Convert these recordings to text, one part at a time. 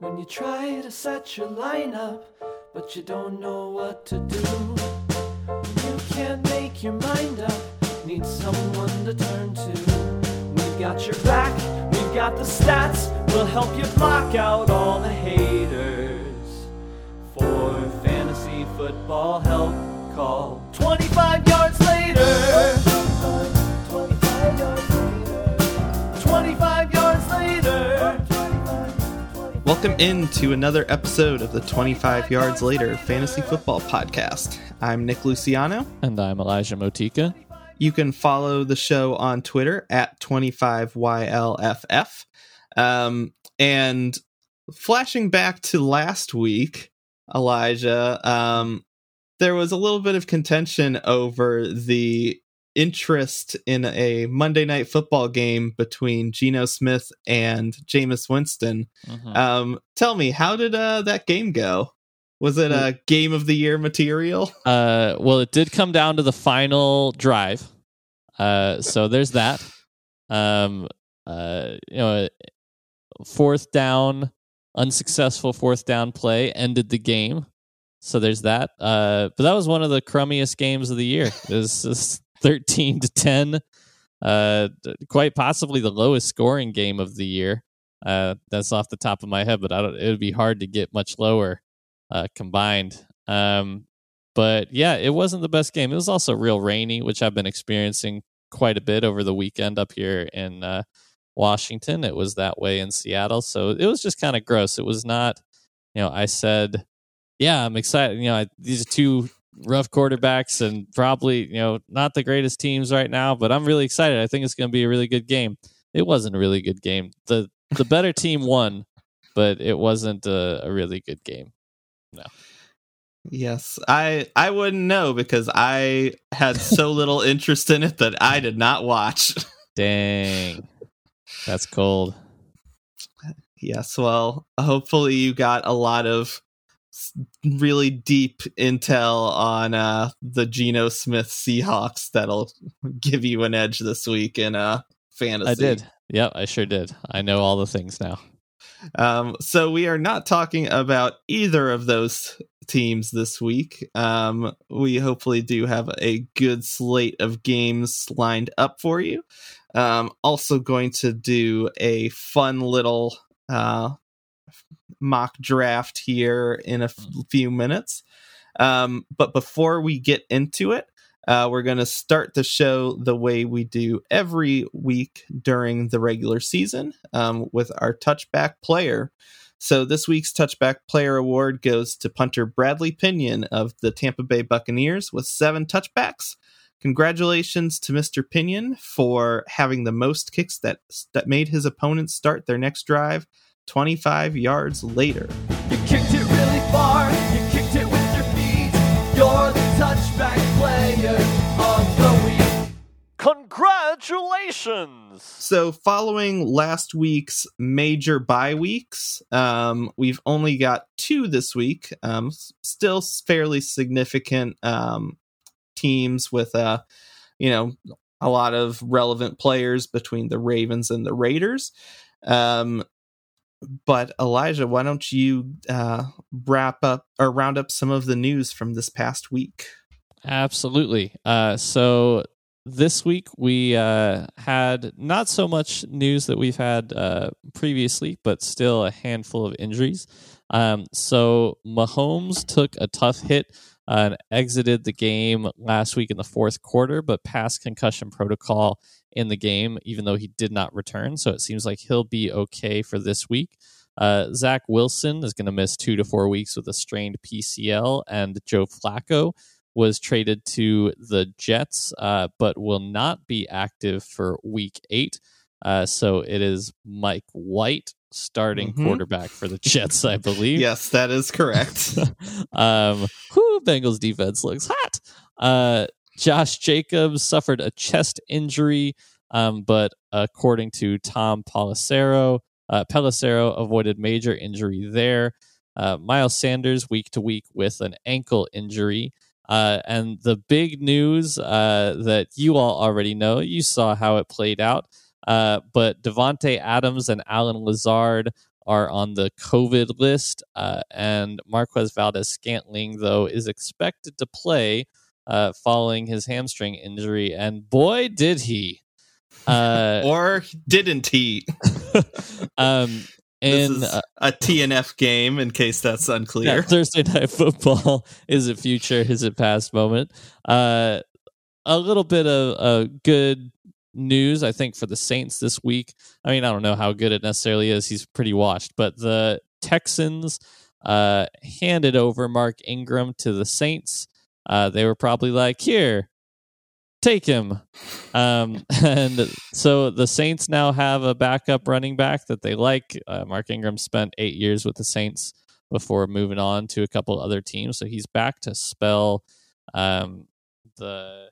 When you try to set your lineup, but you don't know what to do. You can't make your mind up, need someone to turn to. We've got your back, we've got the stats, we'll help you block out all the haters. For fantasy football help, call 25 yards later. Welcome into another episode of the 25 Yards Later Fantasy Football Podcast. I'm Nick Luciano. And I'm Elijah Motika. You can follow the show on Twitter at 25YLFF. Um, and flashing back to last week, Elijah, um, there was a little bit of contention over the interest in a Monday night football game between Geno Smith and Jameis Winston. Mhm. Um, tell me, how did uh, that game go? Was it a game of the year material? Uh, well, it did come down to the final drive. Uh, so there's that. Um, uh, you know, fourth down, unsuccessful fourth down play ended the game. So there's that. Uh, but that was one of the crummiest games of the year. It was, it was 13 to 10. Uh, quite possibly the lowest scoring game of the year. Uh, that's off the top of my head, but I don't, it would be hard to get much lower uh, combined. Um, but yeah, it wasn't the best game. It was also real rainy, which I've been experiencing quite a bit over the weekend up here in uh, Washington. It was that way in Seattle, so it was just kind of gross. It was not, you know, I said, yeah, I'm excited. You know, I, these are two rough quarterbacks and probably you know not the greatest teams right now, but I'm really excited. I think it's going to be a really good game. It wasn't a really good game. the The better team won, but it wasn't a, a really good game. No. Yes, I I wouldn't know because I had so little interest in it that I did not watch. Dang, that's cold. yes, well, hopefully you got a lot of really deep intel on uh the Geno Smith Seahawks that'll give you an edge this week in uh fantasy. I did. Yep, I sure did. I know all the things now. Um, so we are not talking about either of those teams this week. Um, we hopefully do have a good slate of games lined up for you. Um, also going to do a fun little uh, mock draft here in a f- few minutes. Um, but before we get into it, uh, we're going to start the show the way we do every week during the regular season um, with our touchback player. So this week's touchback player award goes to punter Bradley Pinion of the Tampa Bay Buccaneers with seven touchbacks. Congratulations to Mr. Pinion for having the most kicks that that made his opponents start their next drive 25 yards later. You kicked it really far, you kicked it with your feet. You're the touchback player of the week. Congratulations! So, following last week's major bye weeks, um, we've only got two this week. Um, still fairly significant um, teams with, uh, you know, a lot of relevant players between the Ravens and the Raiders. Um, but Elijah, why don't you uh, wrap up or round up some of the news from this past week? Absolutely. Uh, so this week we uh, had not so much news that we've had uh, previously, but still a handful of injuries. Um, so Mahomes took a tough hit and exited the game last week in the fourth quarter, but passed concussion protocol in the game, even though he did not return. So it seems like he'll be okay for this week. Uh, Zach Wilson is going to miss two to four weeks with a strained PCL, and Joe Flacco was traded to the Jets, uh, but will not be active for Week Eight. Uh, so it is Mike White starting Mhm. quarterback for the Jets, I believe. Yes, that is correct. um, whew, Bengals defense looks hot. Uh, Josh Jacobs suffered a chest injury, um, but according to Tom Pelissero, uh, Pelissero avoided major injury there. Uh, Miles Sanders week to week with an ankle injury. Uh, and the big news uh, that you all already know, you saw how it played out. Uh, but Davante Adams and Allen Lazard are on the COVID list. Uh, and Marquez Valdes-Scantling, though, is expected to play uh, following his hamstring injury. And boy, did he. Uh, or didn't he? um, in uh, a TNF game, in case that's yeah, unclear. Thursday night football is it future, is it past moment. Uh, a little bit of a good news, I think, for the Saints this week. I mean, I don't know how good it necessarily is. He's pretty washed, but the Texans uh, handed over Mark Ingram to the Saints. Uh, they were probably like, here, take him. Um, and so the Saints now have a backup running back that they like. Uh, Mark Ingram spent eight years with the Saints before moving on to a couple other teams. So he's back to spell um, the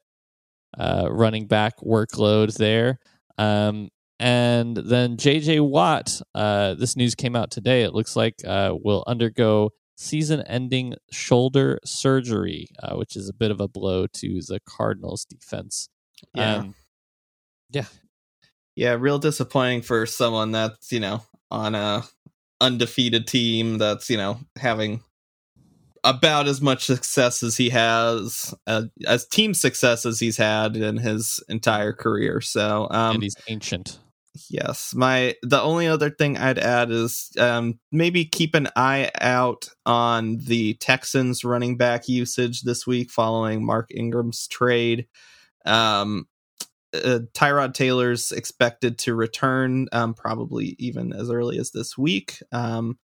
uh, running back workload there. Um, and then JJ Watt, uh, this news came out today. It looks like uh, will undergo season ending shoulder surgery, uh, which is a bit of a blow to the Cardinals defense. Yeah. Um, Yeah, real disappointing for someone that's, you know, on a undefeated team that's, you know, having about as much success as he has uh, as team success as he's had in his entire career. So, um and he's ancient. Yes, my the only other thing I'd add is um, maybe keep an eye out on the Texans running back usage this week following Mark Ingram's trade. Um, uh, Tyrod Taylor's expected to return um, probably even as early as this week, um,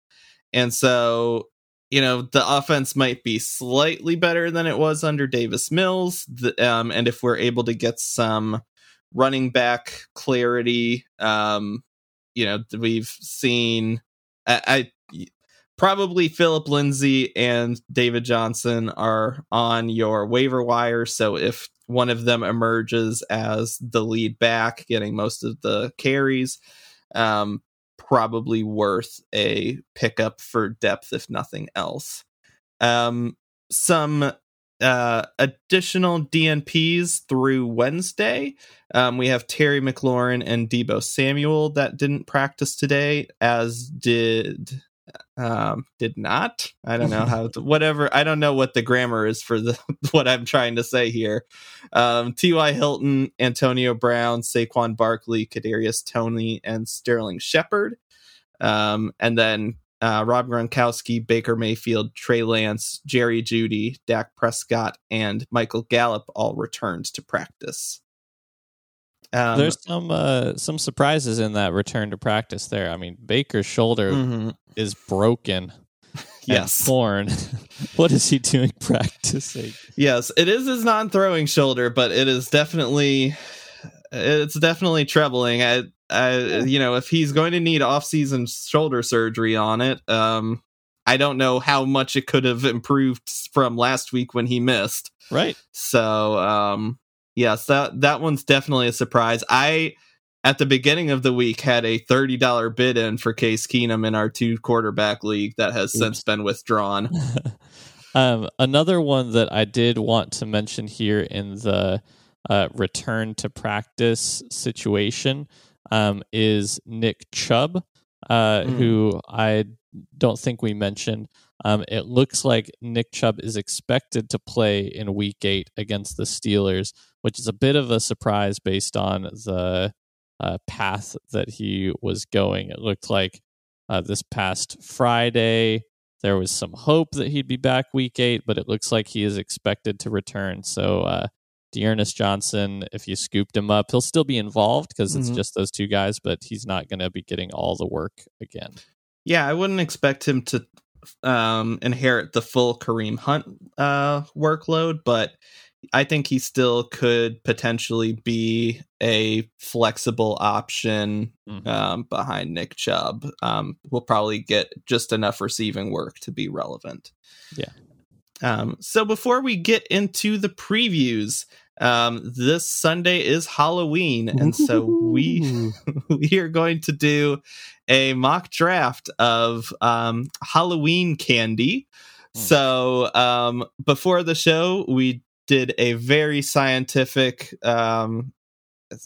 and so you know the offense might be slightly better than it was under Davis Mills, the, um, and if we're able to get some running back clarity. Um, you know, we've seen I, I probably Phillip Lindsay and David Johnson are on your waiver wire. So if one of them emerges as the lead back, getting most of the carries, um, probably worth a pickup for depth, if nothing else. Um, some uh, additional DNPs through Wednesday. Um, we have Terry McLaurin and Deebo Samuel that didn't practice today, as did um did not. I don't know how to, whatever i don't know what the grammar is for the what i'm trying to say here. Um ty hilton antonio brown saquon barkley kadarius toney and sterling shepard. Um and then uh, Rob Gronkowski, Baker Mayfield, Trey Lance, Jerry Jeudy, Dak Prescott, and Michael Gallup all returned to practice. Um, There's some uh, some surprises in that return to practice there. I mean, Baker's shoulder mhm. is broken. Yes. torn. what is he doing practicing? Yes, it is his non-throwing shoulder, but it is definitely it's definitely troubling. I, I you know, if he's going to need off-season shoulder surgery on it, um I don't know how much it could have improved from last week when he missed. Right. So, um yes, that that one's definitely a surprise. I at the beginning of the week had a $30 bid in for Case Keenum in our two quarterback league that has since been withdrawn. um, another one that I did want to mention here in the uh, return to practice situation um, is Nick Chubb, uh, Mm. who I don't think we mentioned. Um, it looks like Nick Chubb is expected to play in Week Eight against the Steelers, which is a bit of a surprise based on the uh, path that he was going. It looked like uh, this past Friday there was some hope that he'd be back week eight, but it looks like he is expected to return. So, uh, D'Ernest Johnson, if you scooped him up, he'll still be involved because it's Mhm. just those two guys, but he's not going to be getting all the work again. Yeah, I wouldn't expect him to um, inherit the full Kareem Hunt uh, workload, but I think he still could potentially be a flexible option Mhm. um, behind Nick Chubb. Um, will probably get just enough receiving work to be relevant. Yeah. Um, so before we get into the previews, um, this Sunday is Halloween, and so we we are going to do a mock draft of um, Halloween candy. Hmm. So um, before the show, we did a very scientific um,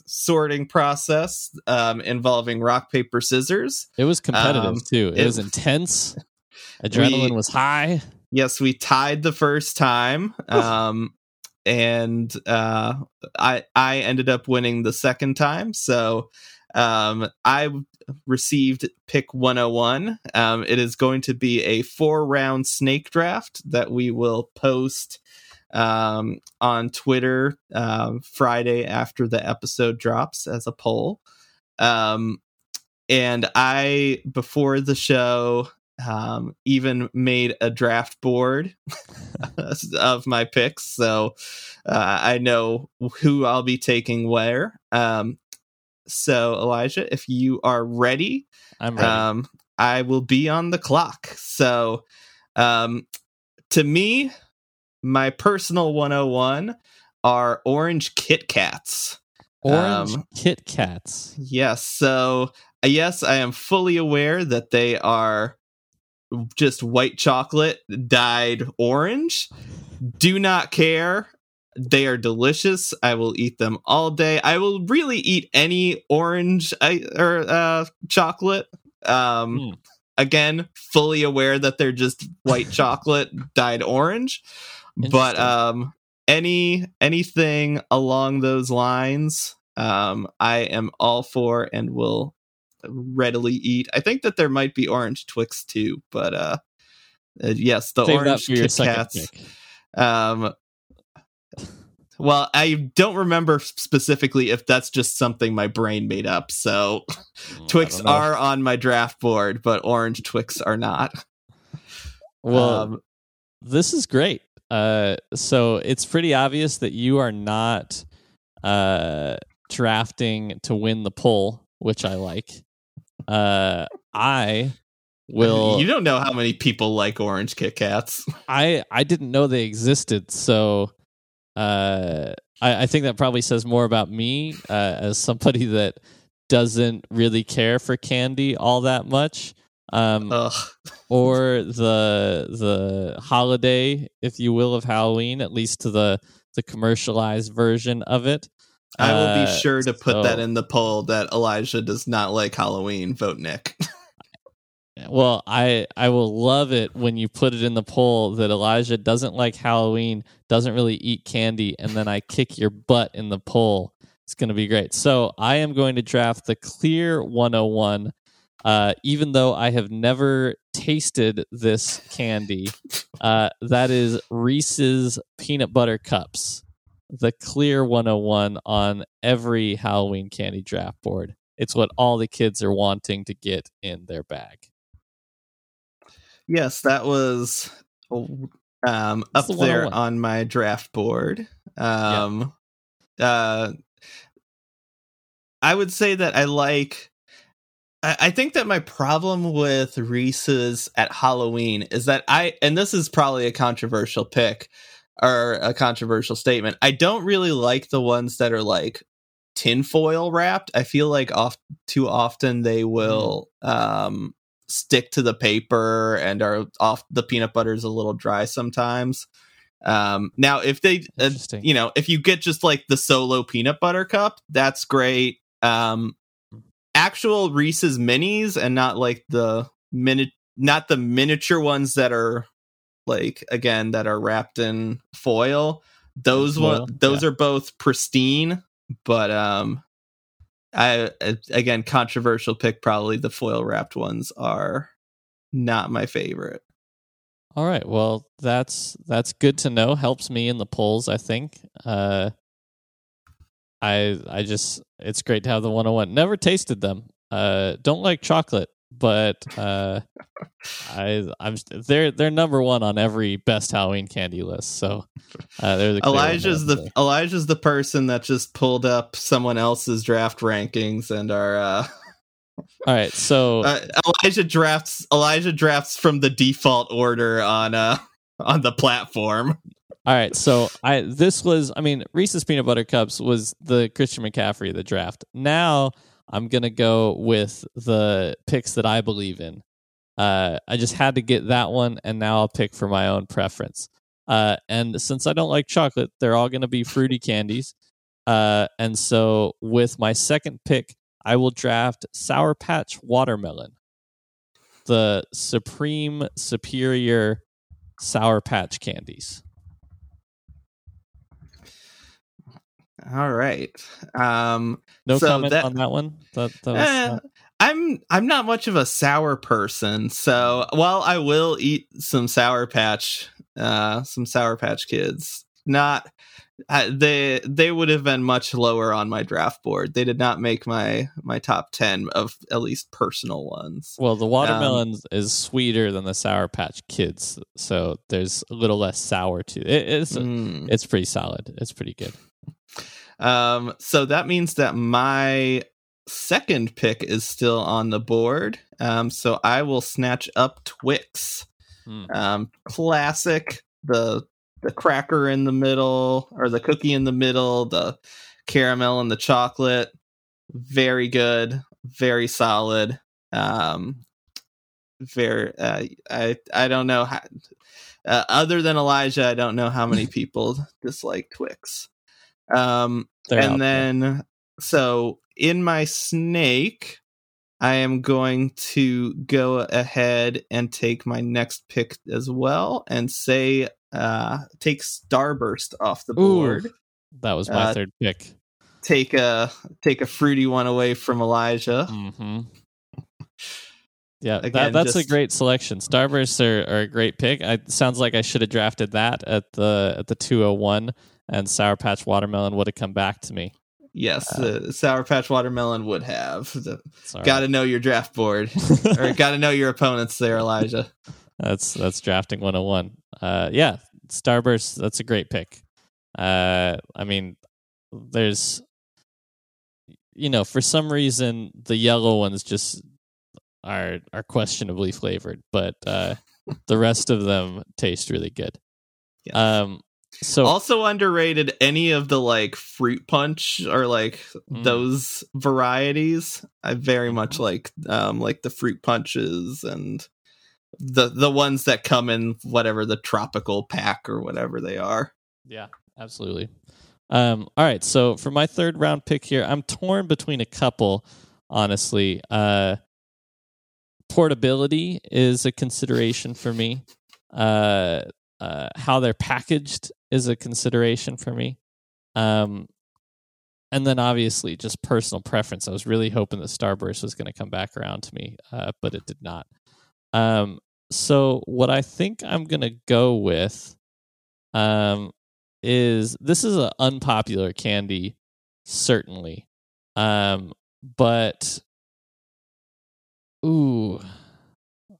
sorting process um, involving rock paper scissors. It was competitive Um, too. It, it- was intense. Adrenaline We- was high. Yes, we tied the first time, um, and uh, I I ended up winning the second time. So um, I received pick 101. Um, it is going to be a four round snake draft that we will post um, on Twitter um, Friday after the episode drops as a poll. Um, and I before the show um, even made a draft board of my picks, so uh, I know who I'll be taking where. Um, so Elijah, if you are ready, I'm ready. um, I will be on the clock. So, um, to me, my personal 101 are orange Kit Kats. Orange um, Kit Kats. Yes. So, yes, I am fully aware that they are just white chocolate dyed orange. Do not care. They are delicious. I will eat them all day. I will really eat any orange I, or uh, chocolate. Um, Mm. Again, fully aware that they're just white chocolate dyed orange, but um, any anything along those lines, um, I am all for and will readily eat. I think that there might be orange Twix too, but uh, uh, yes, the Save orange Kit Kats. Um, well, I don't remember specifically if that's just something my brain made up. So Mm, Twix are on my draft board, but orange Twix are not. well. um, this is great. Uh, so it's pretty obvious that you are not uh, drafting to win the poll, which I like. Uh, I will. you don't know how many people like orange Kit Kats. I I didn't know they existed, so uh, I, I think that probably says more about me uh, as somebody that doesn't really care for candy all that much. Um, Ugh. or the the holiday, if you will, of Halloween, at least to the the commercialized version of it. I will Uh, be sure to put that in the poll that Elijah does not like Halloween. Vote Nick. Well, I I will love it when you put it in the poll that Elijah doesn't like Halloween, doesn't really eat candy, and then I kick your butt in the poll. It's going to be great. So I am going to draft the clear 101, uh, even though I have never tasted this candy. Uh, that is Reese's peanut butter cups, the clear 101 on every Halloween candy draft board. It's what all the kids are wanting to get in their bag. yes, that was um, up the there on my draft board. Um, uh, I would say that I like. I I think that my problem with Reese's at Halloween is that I, and this is probably a controversial pick or a controversial statement. I don't really like the ones that are like tinfoil wrapped. I feel like off too often they will um stick to the paper and are off the peanut butter is a little dry sometimes. Um now if they uh, you know, if you get just like the solo peanut butter cup, that's great. Um actual Reese's minis and not like the minute not the miniature ones that are like again that are wrapped in foil. Those one those are both pristine, but um I again controversial pick probably the foil wrapped ones are not my favorite. All right. Well, that's that's good to know. Helps me in the polls, I think. Uh I I just it's great to have the 101. Never tasted them. Uh don't like chocolate, but uh I I'm they're they're number 1 on every best Halloween candy list. So uh they're the Elijah's the I'd. Elijah's the person that just pulled up someone else's draft rankings and are uh All right. So Uh, Elijah drafts. Elijah drafts from the default order on uh on the platform. All right, so I this was I mean Reese's peanut butter cups was the Christian McCaffrey of the draft. Now I'm gonna go with the picks that I believe in. Uh, I just had to get that one, and now I'll pick for my own preference. Uh, and since I don't like chocolate, they're all gonna be fruity candies. Uh, and so with my second pick, I will draft Sour Patch Watermelon, the supreme superior Sour Patch candies. All right. Um, No So comment that- on that one. That, that was eh, not- I'm I'm not much of a sour person, so while I will eat some sour patch, uh, some sour patch kids, not uh, they they would have been much lower on my draft board. They did not make my my top ten of at least personal ones. well, the watermelon is sweeter than the Sour Patch Kids, so there's a little less sour to it. It's Mm. it's pretty solid. It's pretty good. Um, so that means that my second pick is still on the board. Um, so I will snatch up Twix. Hmm. Um, classic the the cracker in the middle or the cookie in the middle, the caramel and the chocolate. Very good, very solid. Um, very. Uh, I I don't know how. Uh, other than Elijah, I don't know how many people dislike Twix. Um, They're and there. then so in my snake i am going to go ahead and take my next pick as well and say uh take starburst off the Ooh. board that was my uh, third pick. take a take a fruity one away from elijah hmm Yeah, Again, that, that's a great selection. Starbursts are, are a great pick. I, sounds like I should have drafted that at the at the two hundred one, and Sour Patch Watermelon would have come back to me. yes the sour patch watermelon would have. Got to know your draft board or got to know your opponents there elijah. That's that's drafting 101 uh yeah starburst that's a great pick. Uh i mean there's you know for some reason the yellow ones just are are questionably flavored but uh the rest of them taste really good. Yes. um so also underrated any of the like fruit punch or like Mm. those varieties i very much like um like the fruit punches and the the ones that come in whatever the tropical pack or whatever they are Yeah, absolutely. Um, all right, so for my third round pick here, I'm torn between a couple. Honestly, uh, portability is a consideration for me. Uh, uh, how they're packaged is a consideration for me. Um, and then obviously just personal preference. I was really hoping that Starburst was going to come back around to me, uh, but it did not. Um, so what I think I'm going to go with um, is this is an unpopular candy, certainly, um, but ooh,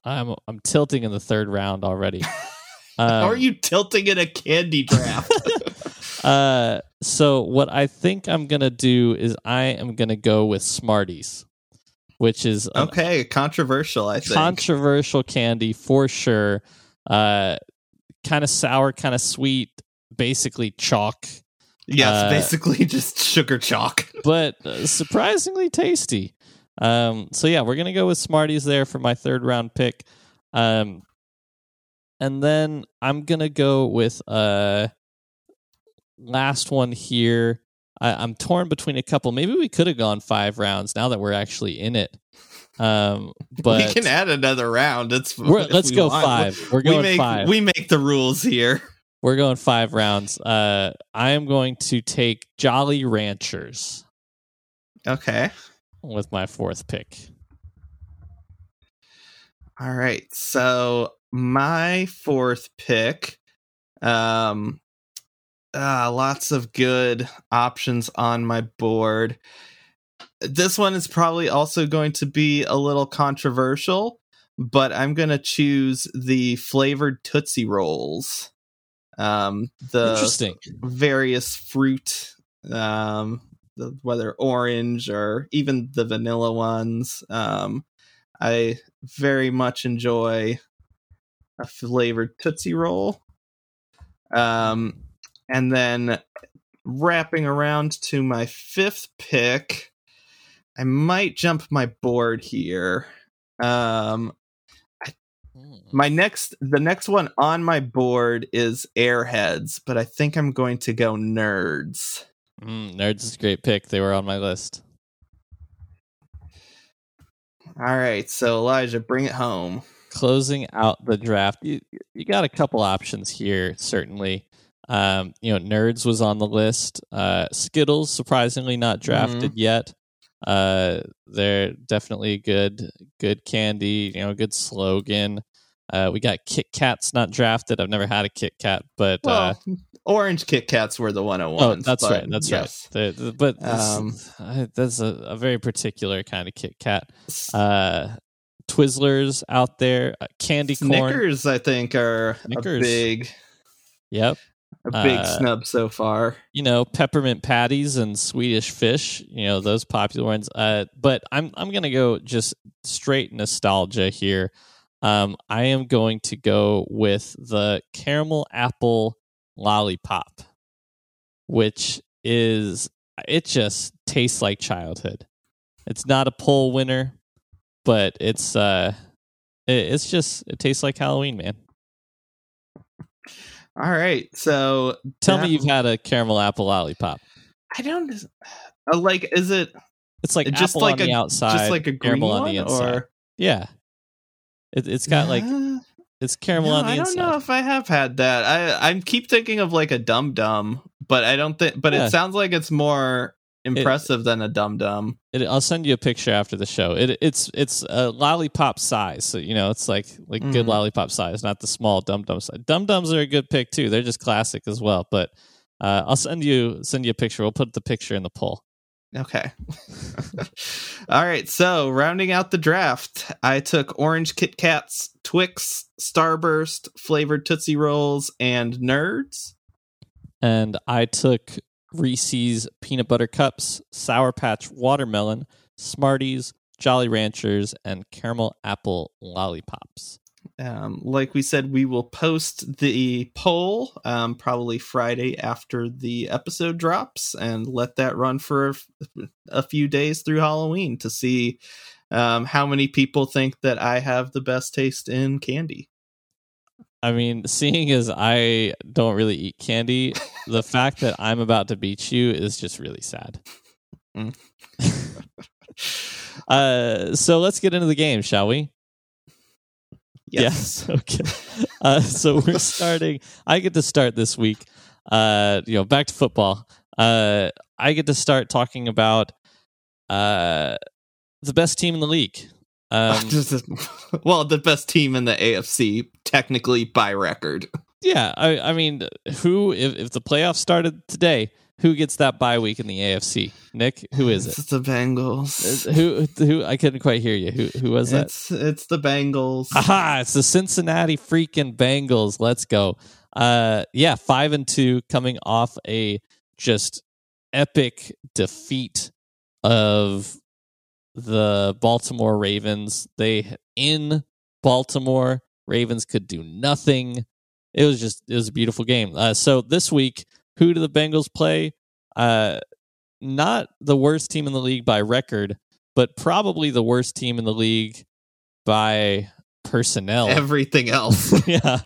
I'm I'm tilting in the third round already. How are you tilting in a candy draft uh, so what I think I'm gonna do is I am gonna go with Smarties, which is okay controversial i think controversial candy for sure. Uh, kind of sour, kind of sweet, basically chalk, yes uh, basically just sugar chalk but uh, surprisingly tasty. Um, so yeah, we're gonna go with Smarties there for my third round pick. Um, and then I'm gonna go with uh last one here. I, I'm torn between a couple. Maybe we could have gone five rounds now that we're actually in it. Um, but we can add another round it's let's go want. five. We're we going make five. we make the rules here We're going five rounds. Uh, I am going to take Jolly Ranchers okay with my fourth pick. All right. So my fourth pick, um, uh, lots of good options on my board. This one is probably also going to be a little controversial, but I'm going to choose the flavored Tootsie Rolls. Um, the Interesting. various fruit, um, the, whether orange or even the vanilla ones. Um, I very much enjoy a flavored Tootsie Roll. Um, and then wrapping around to my fifth pick, I might jump my board here. Um, Hmm. my next, the next one on my board is Airheads, but I think I'm going to go Nerds. Mm, Nerds is a great pick. They were on my list. All right, so Elijah, bring it home. Closing out the draft, you you got a couple options here. Certainly, um, you know, Nerds was on the list. Uh, Skittles, surprisingly, not drafted yet. Uh, they're definitely good, good candy. You know, good slogan. Uh, we got Kit Kats not drafted. I've never had a Kit Kat, but uh, orange Kit Kats were the 101s. oh, that's right, that's yes. right. The- the- but this- Um, uh, that's a, a very particular kind of Kit Kat. Uh, Twizzlers out there, uh, candy corn. Snickers, I think, are Snickers. a big, Yep. a big Uh, snub so far. you know peppermint patties and swedish fish you know those popular ones uh but i'm i'm gonna go just straight nostalgia here um i am going to go with the caramel apple lollipop which is it just tastes like childhood it's not a poll winner but it's uh it, it's just it tastes like halloween man All right, so tell that- me you've had a caramel apple lollipop I don't uh, like. Is it it's like just apple like on the a outside just like a green caramel one, on the inside. or Yeah. It, it's got like it's caramel no, on the inside. I don't inside. know if I have had that. I I keep thinking of like a dum dum, but I don't think. But Yeah. it sounds like it's more impressive than a dum dum. I'll send you a picture after the show. It it's it's a lollipop size, so you know it's like like good Mhm. lollipop size, not the small dum dum size. Dum dums are a good pick too. They're just classic as well. But uh, I'll send you send you a picture. We'll put the picture in the poll. Okay. All right. So rounding out the draft, I took orange Kit Kats, Twix, Starburst, flavored Tootsie Rolls, and Nerds. And I took Reese's peanut butter cups, Sour Patch watermelon, Smarties, Jolly Ranchers, and caramel apple lollipops. Um, like we said, we will post the poll um, probably Friday after the episode drops and let that run for a few days through Halloween to see um, how many people think that I have the best taste in candy. I mean, seeing as I don't really eat candy, the fact that I'm about to beat you is just really sad. Mm. uh, so let's get into the game, shall we? Yes. Okay. Uh, so we're starting. I get to start this week. Uh, you know, back to football. Uh, I get to start talking about uh the best team in the league. Um, well, the best team in the AFC, technically by record. Yeah, I, I mean, who if, if the playoffs started today, who gets that bye week in the AFC? Nick, who is it? It's the Bengals. Uh, Who who I couldn't quite hear you. Who who was that? It's it's the Bengals. Aha, it's the Cincinnati freaking Bengals. Let's go. Uh yeah, 5 and 2 coming off a just epic defeat of the Baltimore Ravens. They in Baltimore, Ravens could do nothing. It was just it was a beautiful game. Uh, so this week, who do the Bengals play? Uh, not the worst team in the league by record, but probably the worst team in the league by personnel. Everything else. yeah,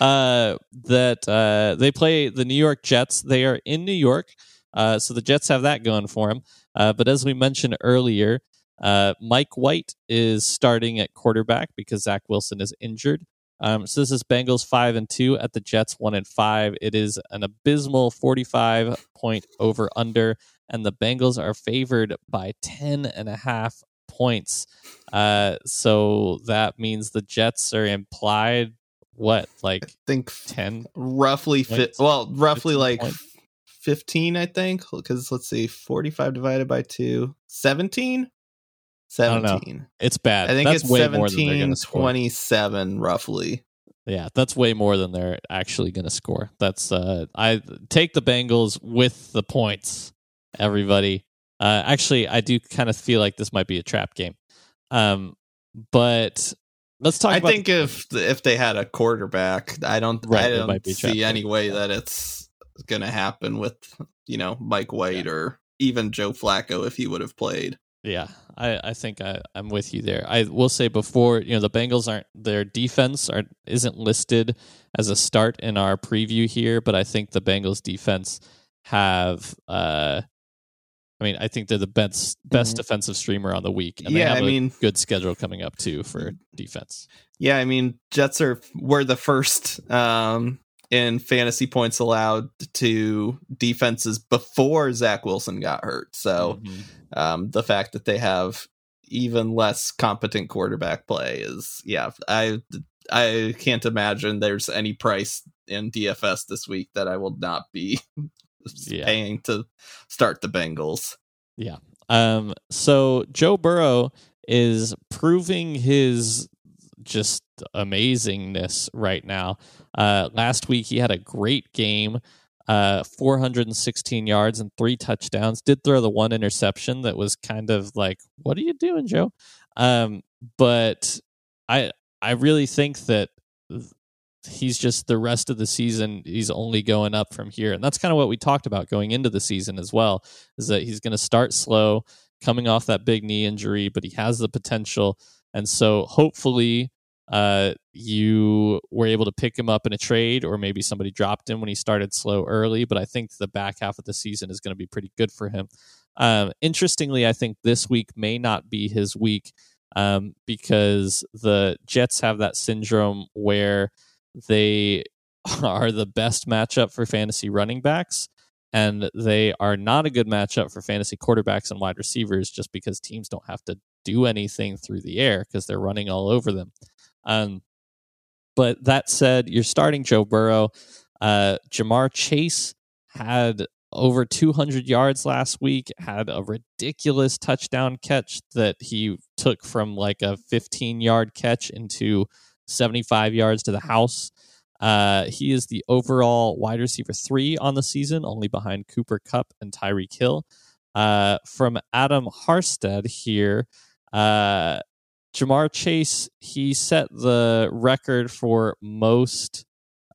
uh, that uh, they play the New York Jets. They are in New York, uh, so the Jets have that going for them. Uh, but as we mentioned earlier, uh, Mike White is starting at quarterback because Zach Wilson is injured. Um, so this is Bengals five and two at the Jets one and five. It is an abysmal forty-five point over under, and the Bengals are favored by ten and a half points. Uh, so that means the Jets are implied what like I think ten? roughly fit. Well, roughly like points? fifteen, I think. Because let's see, forty-five divided by two, 17? Don't know. 17. It's bad. I think that's it's way more than they're 17, going to score. 27, roughly. Yeah, that's way more than they're actually going to score. That's uh, I take the Bengals with the points. Everybody, uh, actually, I do kind of feel like this might be a trap game. Um, but let's talk. I think if if they had a quarterback, I don't, Right, I don't see any way that it's going to happen with you know Mike White or even Joe Flacco if he would have played. Yeah, I, I think I, I'm with you there. I will say before, you know, the Bengals aren't their defense are isn't listed as a start in our preview here, but I think the Bengals defense have uh I mean, I think they're the best best Mhm. defensive streamer on the week, and they Yeah, have I a mean- good schedule coming up too for defense. Yeah, I mean, Jets are were the first um, in fantasy points allowed to defenses before Zach Wilson got hurt. So Mhm. um, the fact that they have even less competent quarterback play is, yeah, I I can't imagine there's any price in DFS this week that I will not be Yeah. paying to start the Bengals. Yeah. Um, so Joe Burrow is proving his just amazingness right now. Uh, last week he had a great game, uh, 416 yards and three touchdowns. Did throw the one interception that was kind of like, "What are you doing, Joe?" Um, but I I really think that he's just the rest of the season he's only going up from here and that's kind of what we talked about going into the season as well is that he's going to start slow coming off that big knee injury but he has the potential and so hopefully uh, you were able to pick him up in a trade or maybe somebody dropped him when he started slow early but i think the back half of the season is going to be pretty good for him. Um, interestingly i think this week may not be his week um, because the jets have that syndrome where they are the best matchup for fantasy running backs and they are not a good matchup for fantasy quarterbacks and wide receivers just because teams don't have to do anything through the air because they're running all over them um, but that said you're starting joe burrow uh, ja'marr chase had over 200 yards last week had a ridiculous touchdown catch that he took from like a 15 yard catch into 75 yards to the house. Uh, he is the overall wide receiver three on the season, only behind Cooper Kupp and Tyreek Hill. Uh, from Adam Harstad here, uh, Ja'Marr Chase, he set the record for most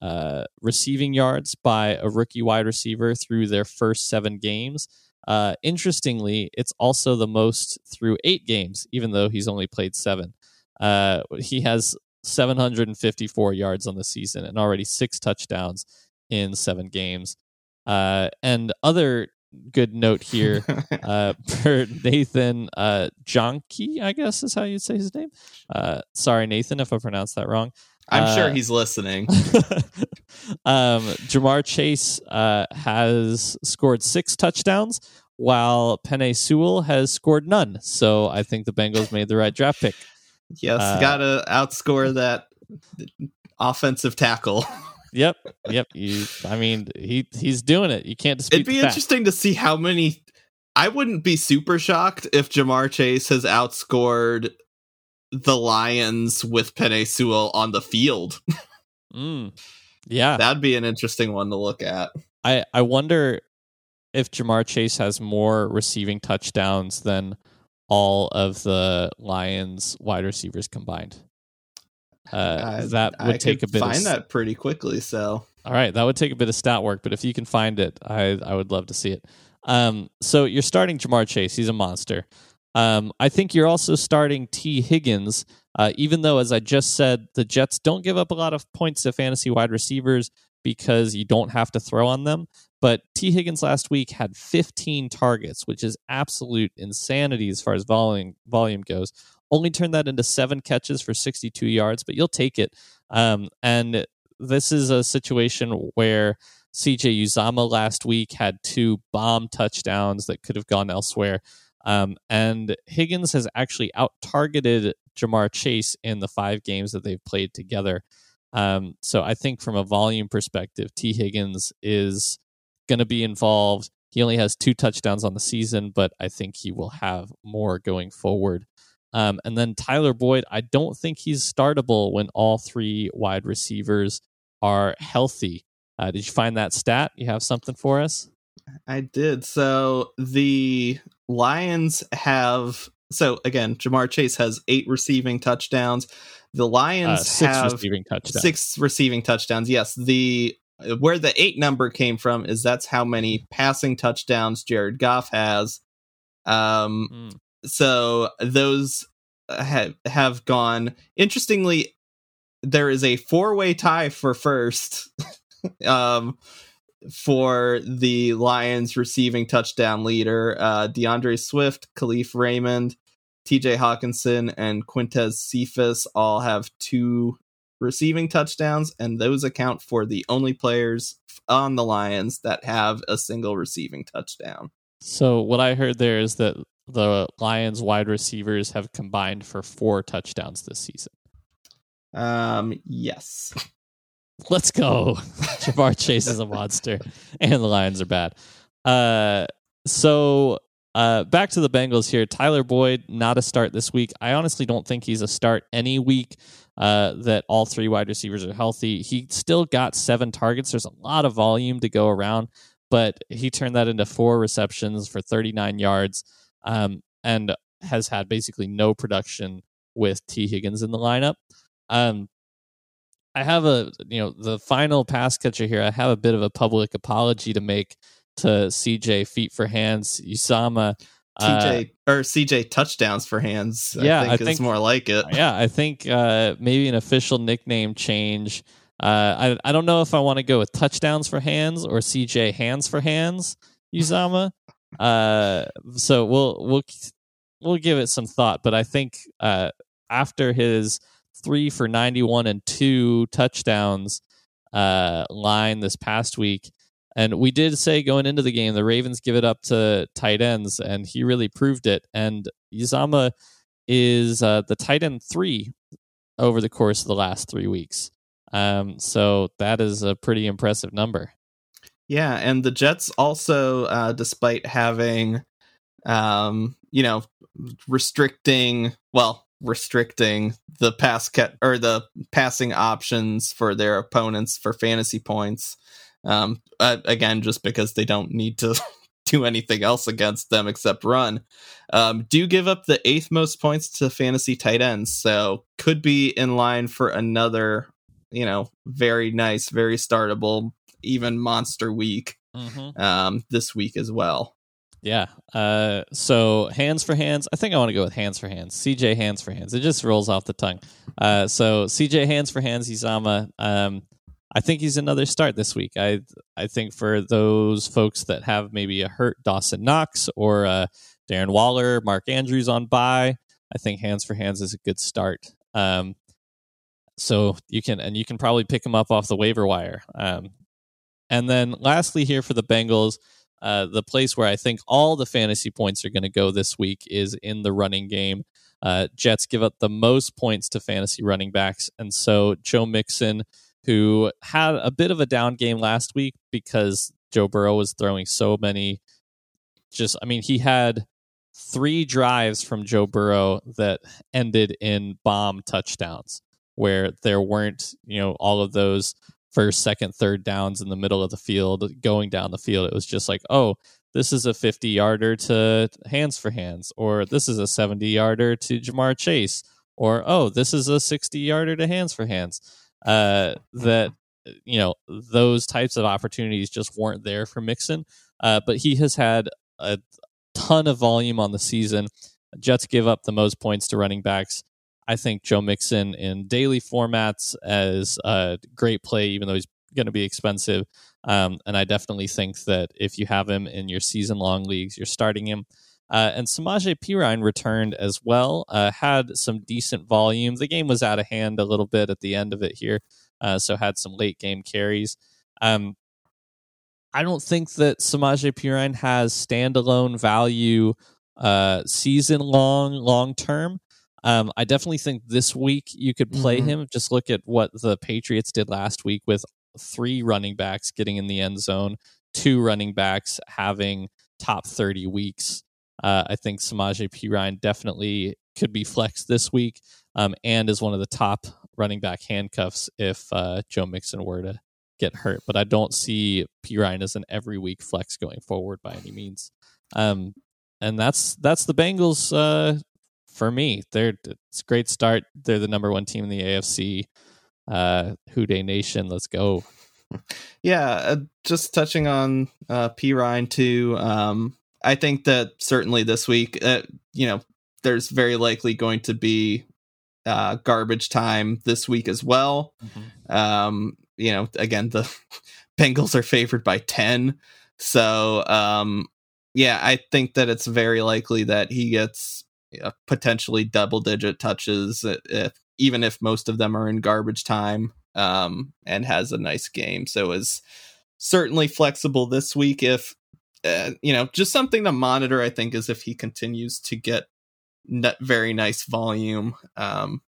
uh, receiving yards by a rookie wide receiver through their first seven games. Uh, interestingly, it's also the most through eight games, even though he's only played seven. Uh, he has 754 yards on the season and already six touchdowns in seven games. Uh, and other good note here uh, for Nathan uh, Jonke, I guess is how you'd say his name. Uh, sorry, Nathan, if I pronounced that wrong. I'm sure Uh, he's listening. um, Ja'Marr Chase uh, has scored six touchdowns, while Penei Sewell has scored none. So I think the Bengals made the right draft pick. Yes, Uh, gotta outscore that offensive tackle. Yep, yep. You, I mean, he he's doing it. You can't dispute It'd be interesting to see how many. I wouldn't be super shocked if Ja'Marr Chase has outscored the Lions with Penei Sewell on the field. Mm. Yeah, That'd be an interesting one to look at. I I wonder if Ja'Marr Chase has more receiving touchdowns than all of the Lions wide receivers combined. Uh, I- that would I take a bit. Find of, that pretty quickly. So All right, that would take a bit of stat work, but if you can find it, I I would love to see it. Um, so you're starting Ja'Marr Chase; he's a monster. Um, I think you're also starting Tee Higgins, uh, even though, as I just said, the Jets don't give up a lot of points to fantasy wide receivers because you don't have to throw on them. But Tee Higgins last week had 15 targets, which is absolute insanity as far as volume volume goes. Only turned that into seven catches for 62 yards, but you'll take it. Um, and this is a situation where CJ Uzomah last week had two bomb touchdowns that could have gone elsewhere. Um, and Higgins has actually out targeted Ja'Marr Chase in the five games that they've played together. Um, so I think from a volume perspective, Tee Higgins is going to be involved. He only has two touchdowns on the season, but I think he will have more going forward. Um, and then Tyler Boyd, I don't think he's startable when all three wide receivers are healthy. Uh, did you find that stat? You have something for us? I did. So the Lions have. So again, Ja'Marr Chase has eight receiving touchdowns. The Uh, Lions six have receiving touchdowns. six receiving touchdowns. Yes, the where the eight number came from is that's how many passing touchdowns Jared Goff has. Um, Mm. So those have have gone. Interestingly, there is a four way tie for first. um, for the Lions receiving touchdown leader, uh, D'Andre Swift, Kalif Raymond, TJ Hockenson, and Quintez Cephas all have two receiving touchdowns, and those account for the only players on the Lions that have a single receiving touchdown. So what I heard there is that the Lions wide receivers have combined for four touchdowns this season. Um, yes. Let's go. Ja'Marr Chase is a monster, and the Lions are bad. Uh, so uh, back to the Bengals here. Tyler Boyd, not a start this week. I honestly don't think he's a start any week uh, that all three wide receivers are healthy. He still got seven targets. There's a lot of volume to go around, but he turned that into four receptions for 39 yards um, and has had basically no production with T. Higgins in the lineup. Um, I have a you know the final pass catcher here. I have a bit of a public apology to make to CJ Feet for Hands Uzomah. TJ uh, or CJ touchdowns for hands. Yeah, I think, I think more like it. Yeah, I think uh, maybe an official nickname change. Uh, I I don't know if I want to go with touchdowns for hands or CJ hands for hands Uzomah. Uh, so we'll we'll we'll give it some thought. But I think uh, after his three for 91 and two touchdowns uh, line this past week. And we did say going into the game, the Ravens give it up to tight ends, and he really proved it. And Uzomah is uh, the tight end three over the course of the last three weeks. Um, so that is a pretty impressive number. Yeah, and the Jets also, uh, despite having, um, you know, restricting, well, restricting the pass cut or the passing options for their opponents for fantasy points. Um, uh, again, just because they don't need to do anything else against them except run. Um, do give up the eighth most points to fantasy tight ends, so could be in line for another, you know, very nice, very startable, even monster week mm-hmm. um, this week as well. Yeah. Uh, so hands for hands. I think I want to go with hands for hands. CJ hands for hands. It just rolls off the tongue. Uh, so CJ hands for hands. Uzomah. Um, I think he's another start this week. I I think for those folks that have maybe a hurt Dawson Knox or uh, Darren Waller, Mark Andrews on bye, I think hands for hands is a good start. Um, so you can and you can probably pick him up off the waiver wire. Um, and then lastly here for the Bengals. Uh, the place where I think all the fantasy points are going to go this week is in the running game. Uh, Jets give up the most points to fantasy running backs. And so Joe Mixon, who had a bit of a down game last week because Joe Burrow was throwing so many, just, I mean, he had three drives from Joe Burrow that ended in bomb touchdowns where there weren't, you know, all of those first, second, third downs in the middle of the field, going down the field. It was just like, oh, this is a 50 yarder to hands for hands, or this is a 70 yarder to Ja'Marr Chase, or oh, this is a 60 yarder to hands for hands. Uh, that you know those types of opportunities just weren't there for Mixon, uh, but he has had a ton of volume on the season. Jets give up the most points to running backs. I think Joe Mixon in daily formats as a great play, even though he's going to be expensive. Um, and I definitely think that if you have him in your season long leagues, you're starting him. Uh, and Samaje Perine returned as well, uh, had some decent volume. The game was out of hand a little bit at the end of it here, uh, so had some late game carries. Um, I don't think that Samaje Perine has standalone value uh, season long, long term. Um, I definitely think this week you could play mm-hmm. him. Just look at what the Patriots did last week with three running backs getting in the end zone, two running backs having top 30 weeks. Uh, I think Samaje Perine definitely could be flexed this week um, and is one of the top running back handcuffs if uh, Joe Mixon were to get hurt. But I don't see Perine as an every week flex going forward by any means. Um, and that's that's the Bengals uh, for me, they're it's a great start. They're the number one team in the AFC. Uh, Who Dey Nation, let's go. Yeah, uh, just touching on uh, Perine too. Um, I think that certainly this week, uh, you know, there's very likely going to be uh, garbage time this week as well. Mm-hmm. Um, you know, again, the Bengals are favored by 10. So, um, yeah, I think that it's very likely that he gets uh, potentially double digit touches, if, even if most of them are in garbage time, um, and has a nice game. So, is certainly flexible this week if uh, you know, just something to monitor. I think is if he continues to get net very nice volume, um,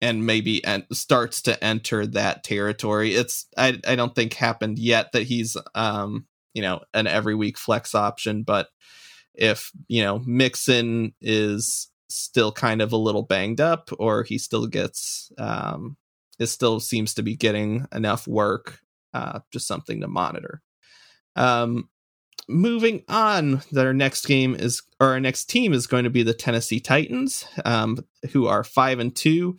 and maybe en- starts to enter that territory. It's I I don't think happened yet that he's um you know an every week flex option, but if you know Mixon is still kind of a little banged up, or he still gets um it still seems to be getting enough work, uh, just something to monitor. Um, moving on, our next game is, or our next team is going to be the Tennessee Titans, um, who are five and two,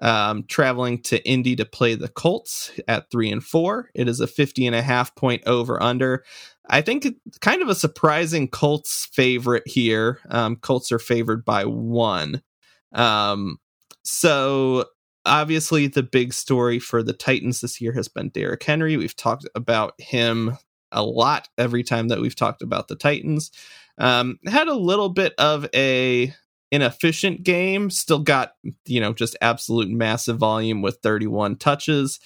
um, traveling to Indy to play the Colts at three and four. It is a 50 and a half point over under. I think kind of a surprising Colts favorite here. Um, Colts are favored by one. Um, so obviously the big story for the Titans this year has been Derrick Henry. We've talked about him a lot every time that we've talked about the Titans. Um, had a little bit of a inefficient game. Still got you know just absolute massive volume with 31 touches.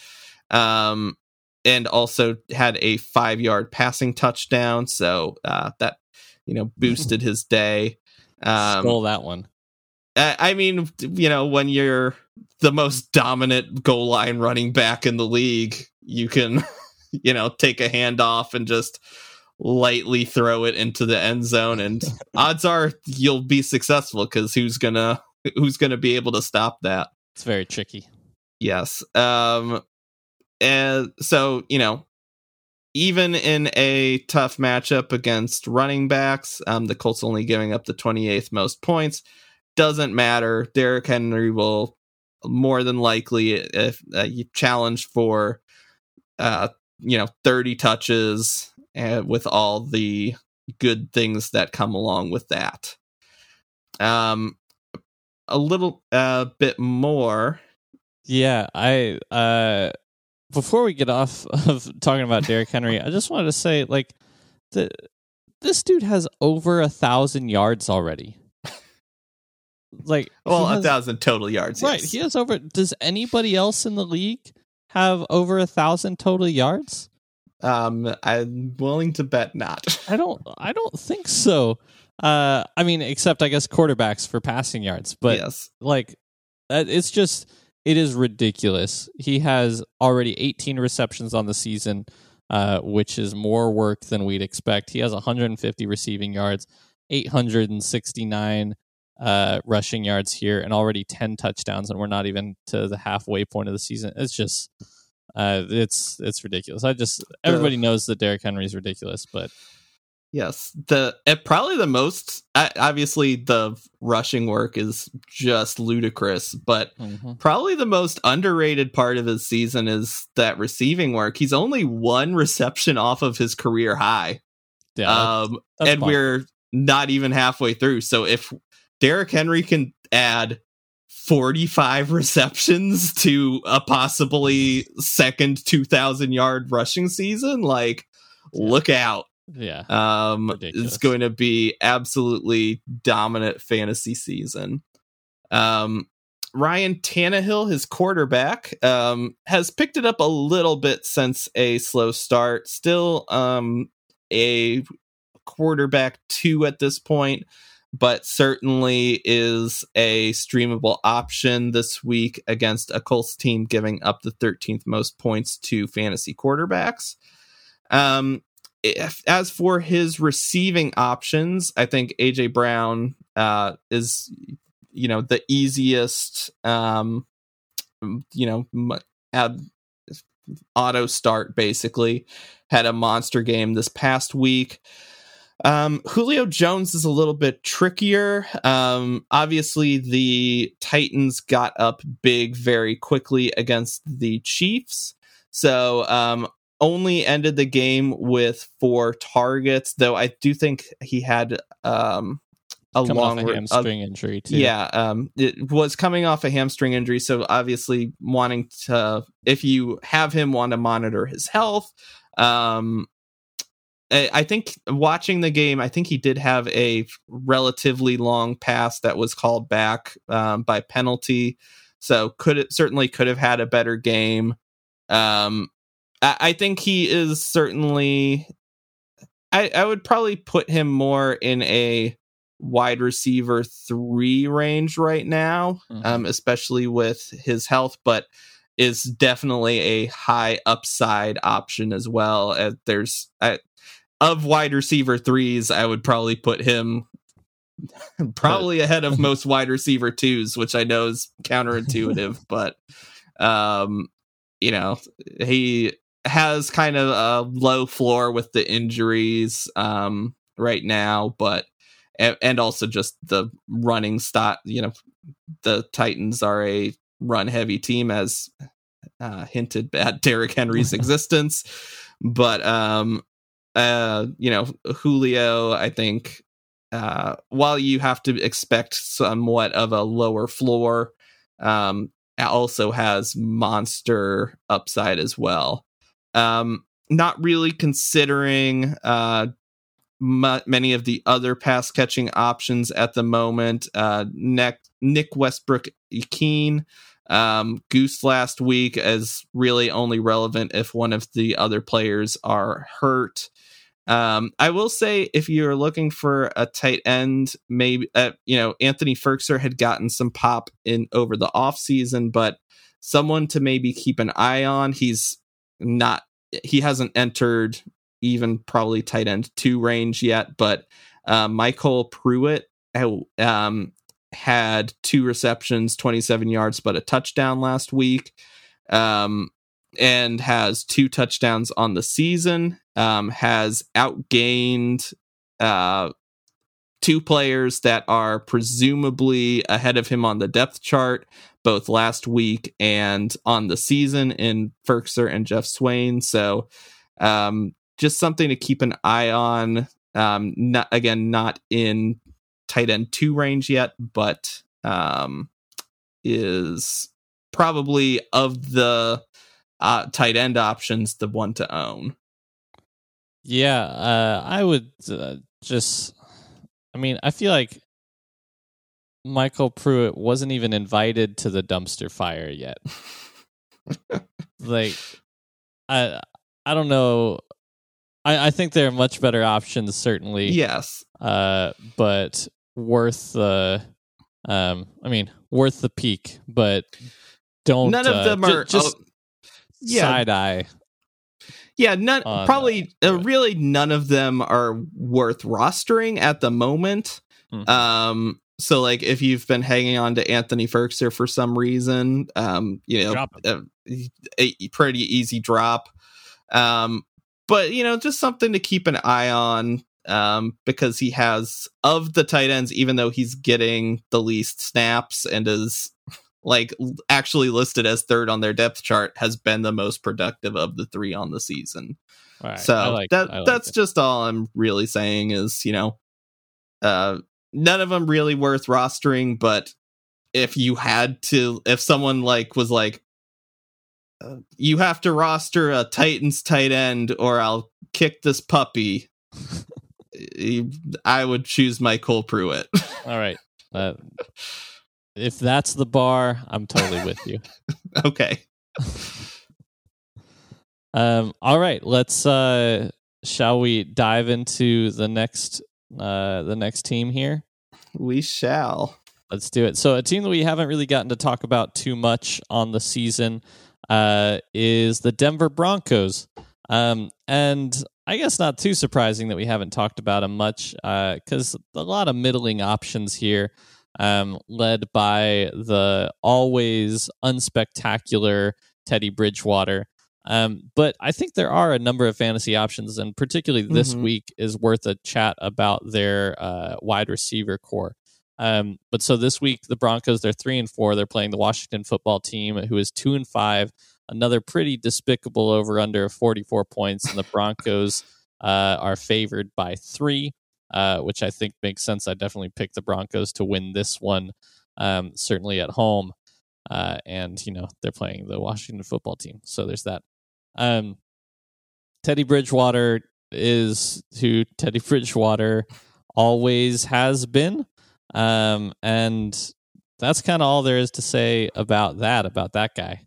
Um, and also had a five yard passing touchdown. So uh, that you know boosted his day. Um, Stole that one. I mean, you know, when you're the most dominant goal line running back in the league, you can you know, take a handoff and just lightly throw it into the end zone and odds are you'll be successful cuz who's to who's to be able to stop that? It's very tricky. Yes. Um and so, you know, even in a tough matchup against running backs, um, the Colts only giving up the 28th most points. Doesn't matter. Derrick Henry will more than likely, if uh, you challenge for uh, you know 30 touches uh, with all the good things that come along with that um a little uh bit more yeah i uh before we get off of talking about Derrick Henry, I just wanted to say, like, the this dude has over a thousand yards already. Like, well, has, a thousand total yards, right? Yes. He has over. Does anybody else in the league have over a thousand total yards? Um, I'm willing to bet not. I don't. I don't think so. Uh, I mean, except I guess quarterbacks for passing yards, but yes. like, it's just it is ridiculous. He has already 18 receptions on the season, uh, which is more work than we'd expect. He has 150 receiving yards, 869 uh, rushing yards here and already 10 touchdowns and we're not even to the halfway point of the season it's just uh, it's it's ridiculous i just everybody knows that Derrick Henry is ridiculous but yes the probably the most obviously the rushing work is just ludicrous but mm-hmm. probably the most underrated part of his season is that receiving work he's only one reception off of his career high yeah, um that's, that's and fun. we're not even halfway through so if Derrick Henry can add 45 receptions to a possibly second 2000 yard rushing season like look out yeah um Ridiculous. it's going to be absolutely dominant fantasy season um Ryan Tannehill, his quarterback, um, has picked it up a little bit since a slow start. Still um, a quarterback two at this point but certainly is a streamable option this week against a Colts team giving up the 13th most points to fantasy quarterbacks. Um, if, as for his receiving options, I think AJ Brown uh, is, you know, the easiest, um, you know, add auto start basically. Had a monster game this past week. Um, Julio Jones is a little bit trickier. Um, obviously, the Titans got up big very quickly against the Chiefs. So, um, only ended the game with four targets, though I do think he had um, Coming long off a re- hamstring injury too. Yeah, um, it was coming off a hamstring injury, so obviously wanting to, if you have him, want to monitor his health. Um, I I think watching the game, I think he did have a relatively long pass that was called back um, by penalty, so could it certainly could have had a better game. Um, I, I think he is certainly. I, I would probably put him more in a wide receiver three range right now, Mhm. um, especially with his health, but is definitely a high upside option as well. Uh, there's I, of wide receiver threes, I would probably put him probably ahead of most wide receiver twos, which I know is counterintuitive, but um, you know, he has kind of a low floor with the injuries um right now, but and, also just the running stop. You know, the Titans are a run heavy team, as uh, hinted at Derrick Henry's existence. But um, uh, you know, Julio, I think, uh, while you have to expect somewhat of a lower floor, um, also has monster upside as well. Um, not really considering uh mu- many of the other pass catching options at the moment. Uh, Nick, Nick Westbrook Keen, um, Goose last week is really only relevant if one of the other players are hurt. Um, I will say if you're looking for a tight end, maybe uh, you know Anthony Firkser had gotten some pop in over the off season, but someone to maybe keep an eye on. He's not he hasn't entered even probably tight end two range yet, but uh, MyCole Pruitt um, had two receptions, 27 yards, but a touchdown last week, um, and has two touchdowns on the season. Um, has outgained uh, two players that are presumably ahead of him on the depth chart, both last week and on the season in Firkser and Geoff Swaim. So, um, just something to keep an eye on. Um, not again, not in tight end two range yet, but um, is probably of the uh, tight end options the one to own. Yeah, uh, I would uh, just. I mean, I feel like MyCole Pruitt wasn't even invited to the dumpster fire yet. like, I I don't know. I I think there are much better options, certainly. Yes, Uh, but worth the. Um, I mean, worth the peak, but don't. none of uh, them ju- are. just oh, yeah, side eye. Yeah, none on, probably uh, uh, really none of them are worth rostering at the moment. Mhm. Um so like if you've been hanging on to Anthony Firkser for some reason, um you know, uh, a pretty easy drop. Um but you know, just something to keep an eye on um because he has of the tight ends even though he's getting the least snaps and is like actually listed as third on their depth chart has been the most productive of the three on the season. Right, so like, that like that's it. just all I'm really saying is you know, uh, none of them really worth rostering. But if you had to, if someone like was like, uh, you have to roster a Titans tight end or I'll kick this puppy. I would choose MyCole Pruitt. All right. Uh, if that's the bar, I'm totally with you. okay. Um, all right, let's uh shall we dive into the next uh the next team here? We shall. Let's do it. So a team that we haven't really gotten to talk about too much on the season uh is the Denver Broncos. Um and I guess not too surprising that we haven't talked about them much uh cuz a lot of middling options here um led by the always unspectacular Teddy Bridgewater. Um, but I think there are a number of fantasy options, and particularly this Mhm. week is worth a chat about their uh, wide receiver corps. Um, but so this week, the Broncos they're three and four. They're playing the Washington Football Team, who is two and five. Another pretty despicable over under of forty four points, and the Broncos uh, are favored by three. Uh, which I think makes sense. I definitely picked the Broncos to win this one, um, certainly at home. Uh, and, you know, they're playing the Washington football team. So there's that. Um, Teddy Bridgewater is who Teddy Bridgewater always has been. Um, and that's kind of all there is to say about that, about that guy.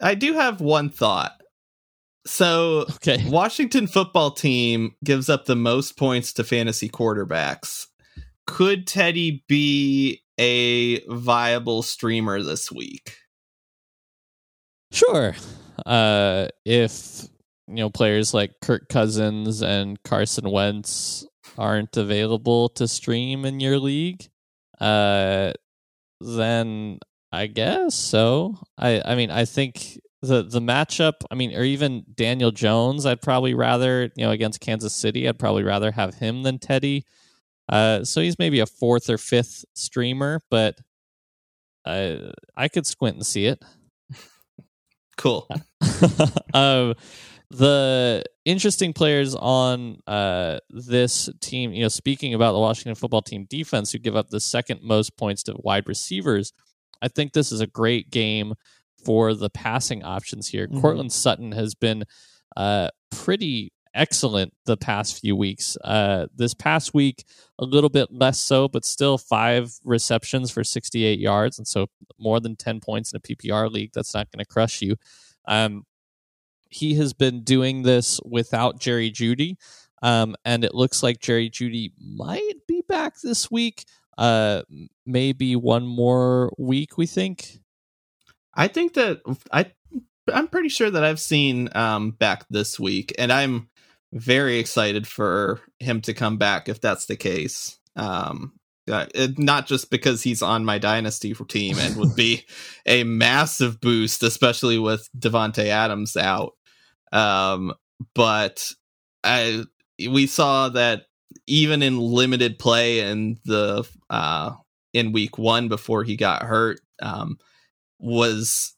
I do have one thought. So, Okay. Washington football team gives up the most points to fantasy quarterbacks. Could Teddy be a viable streamer this week? Sure. Uh, if you know players like Kirk Cousins and Carson Wentz aren't available to stream in your league, uh, then I guess so. I I mean I think the the matchup. I mean, or even Daniel Jones. I'd probably rather you know against Kansas City. I'd probably rather have him than Teddy. Uh, so he's maybe a fourth or fifth streamer, but I I could squint and see it. Cool. um, the interesting players on uh, this team, you know, speaking about the Washington football team defense, who give up the second most points to wide receivers, I think this is a great game for the passing options here. Mhm. Courtland Sutton has been uh, pretty excellent the past few weeks. Uh, this past week, a little bit less so, but still five receptions for 68 yards. And so more than 10 points in a PPR league. That's not going to crush you. Um, he has been doing this without Jerry Jeudy. Um, and it looks like Jerry Jeudy might be back this week. Uh, maybe one more week, we think. I think that I I'm pretty sure that I've seen um back this week and I'm very excited for him to come back if that's the case. Um uh, it- not just because he's on my dynasty team and would be a massive boost especially with Davante Adams out. Um but I we saw that even in limited play in the uh in week 1 before he got hurt um was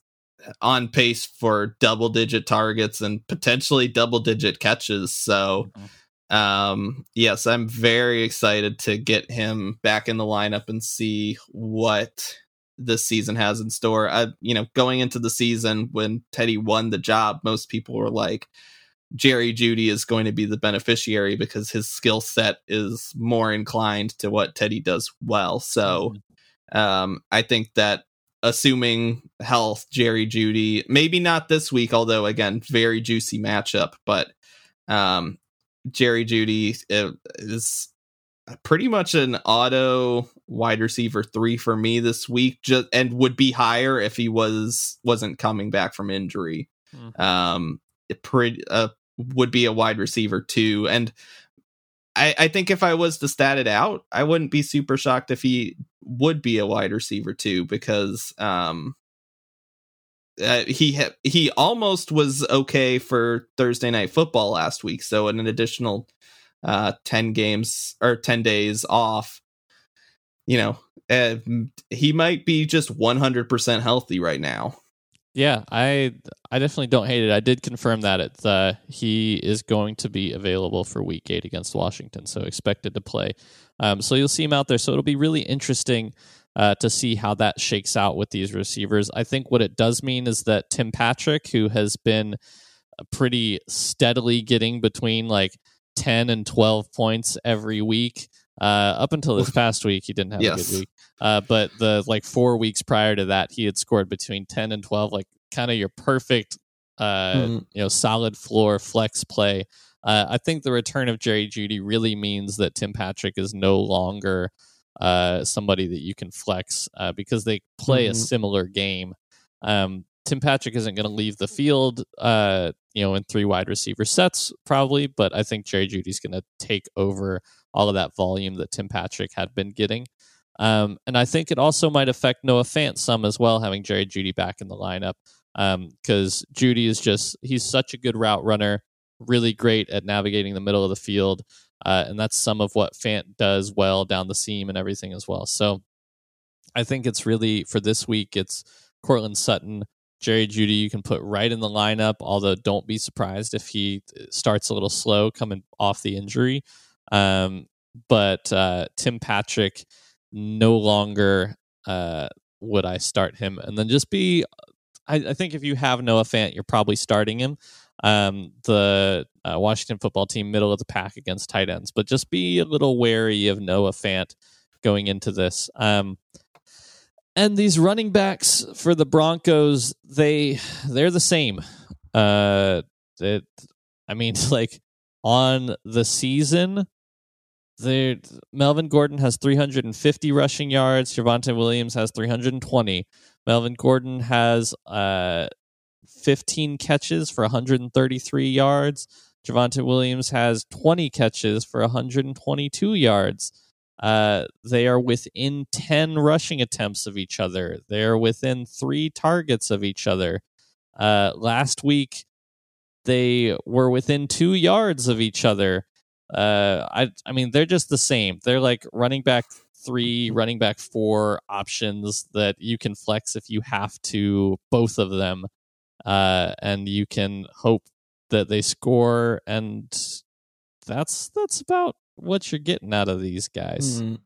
on pace for double digit targets and potentially double digit catches. So, um, yes, I'm very excited to get him back in the lineup and see what this season has in store. I, you know, going into the season when Teddy won the job, most people were like, Jerry Jeudy is going to be the beneficiary because his skill set is more inclined to what Teddy does well. So, um, I think that assuming health, Jerry Jeudy, maybe not this week, although again, very juicy matchup, but um, Jerry Jeudy uh, is pretty much an auto wide receiver three for me this week, just and would be higher if he was wasn't coming back from injury. Mhm. Um, it pretty uh, would be a wide receiver two, and I, I think if I was to stat it out, I wouldn't be super shocked if he would be a wide receiver too, because um, uh, he ha- he almost was okay for Thursday night football last week. So in an additional uh, ten games or ten days off, you know, uh, he might be just one hundred percent healthy right now. Yeah, I I definitely don't hate it. I did confirm that it's uh, he is going to be available for Week Eight against Washington, so expected to play. Um, so you'll see him out there. So it'll be really interesting uh, to see how that shakes out with these receivers. I think what it does mean is that Tim Patrick, who has been pretty steadily getting between like ten and twelve points every week, uh, up until this past week, he didn't have a good week. Uh, but the like four weeks prior to that, he had scored between ten and twelve, like kind of your perfect, uh, Mhm. you know, solid floor flex play. Uh, I think the return of Jerry Jeudy really means that Tim Patrick is no longer uh, somebody that you can flex uh, because they play a Mhm. similar game. Um, Tim Patrick isn't going to leave the field, uh, you know, in three wide receiver sets probably, but I think Jerry Jeudy's going to take over all of that volume that Tim Patrick had been getting. Um, and I think it also might affect Noah Fant some as well, having Jerry Jeudy back in the lineup. Because Jeudy is just, he's such a good route runner, really great at navigating the middle of the field. Uh, and that's some of what Fant does well down the seam and everything as well. So I think it's really, for this week, it's Courtland Sutton, Jerry Jeudy, you can put right in the lineup, although don't be surprised if he starts a little slow coming off the injury. Um, but uh, Tim Patrick no longer uh, would I start him, and then just be. I, I think if you have Noah Fant, you're probably starting him. Um, the uh, Washington football team, middle of the pack against tight ends, but just be a little wary of Noah Fant going into this. Um, and these running backs for the Broncos, they they're the same. Uh, it, I mean, like on the season, there Melvin Gordon has 350 rushing yards. Javonte Williams has 320. Melvin Gordon has uh 15 catches for 133 yards. Javonte Williams has 20 catches for 122 yards. Uh, they are within 10 rushing attempts of each other. They're within three targets of each other. Uh, last week, they were within two yards of each other. Uh, I, I mean, they're just the same. They're like running back three, running back four options that you can flex if you have to, both of them. Uh, and you can hope that they score. And that's, that's about what you're getting out of these guys. Mhm.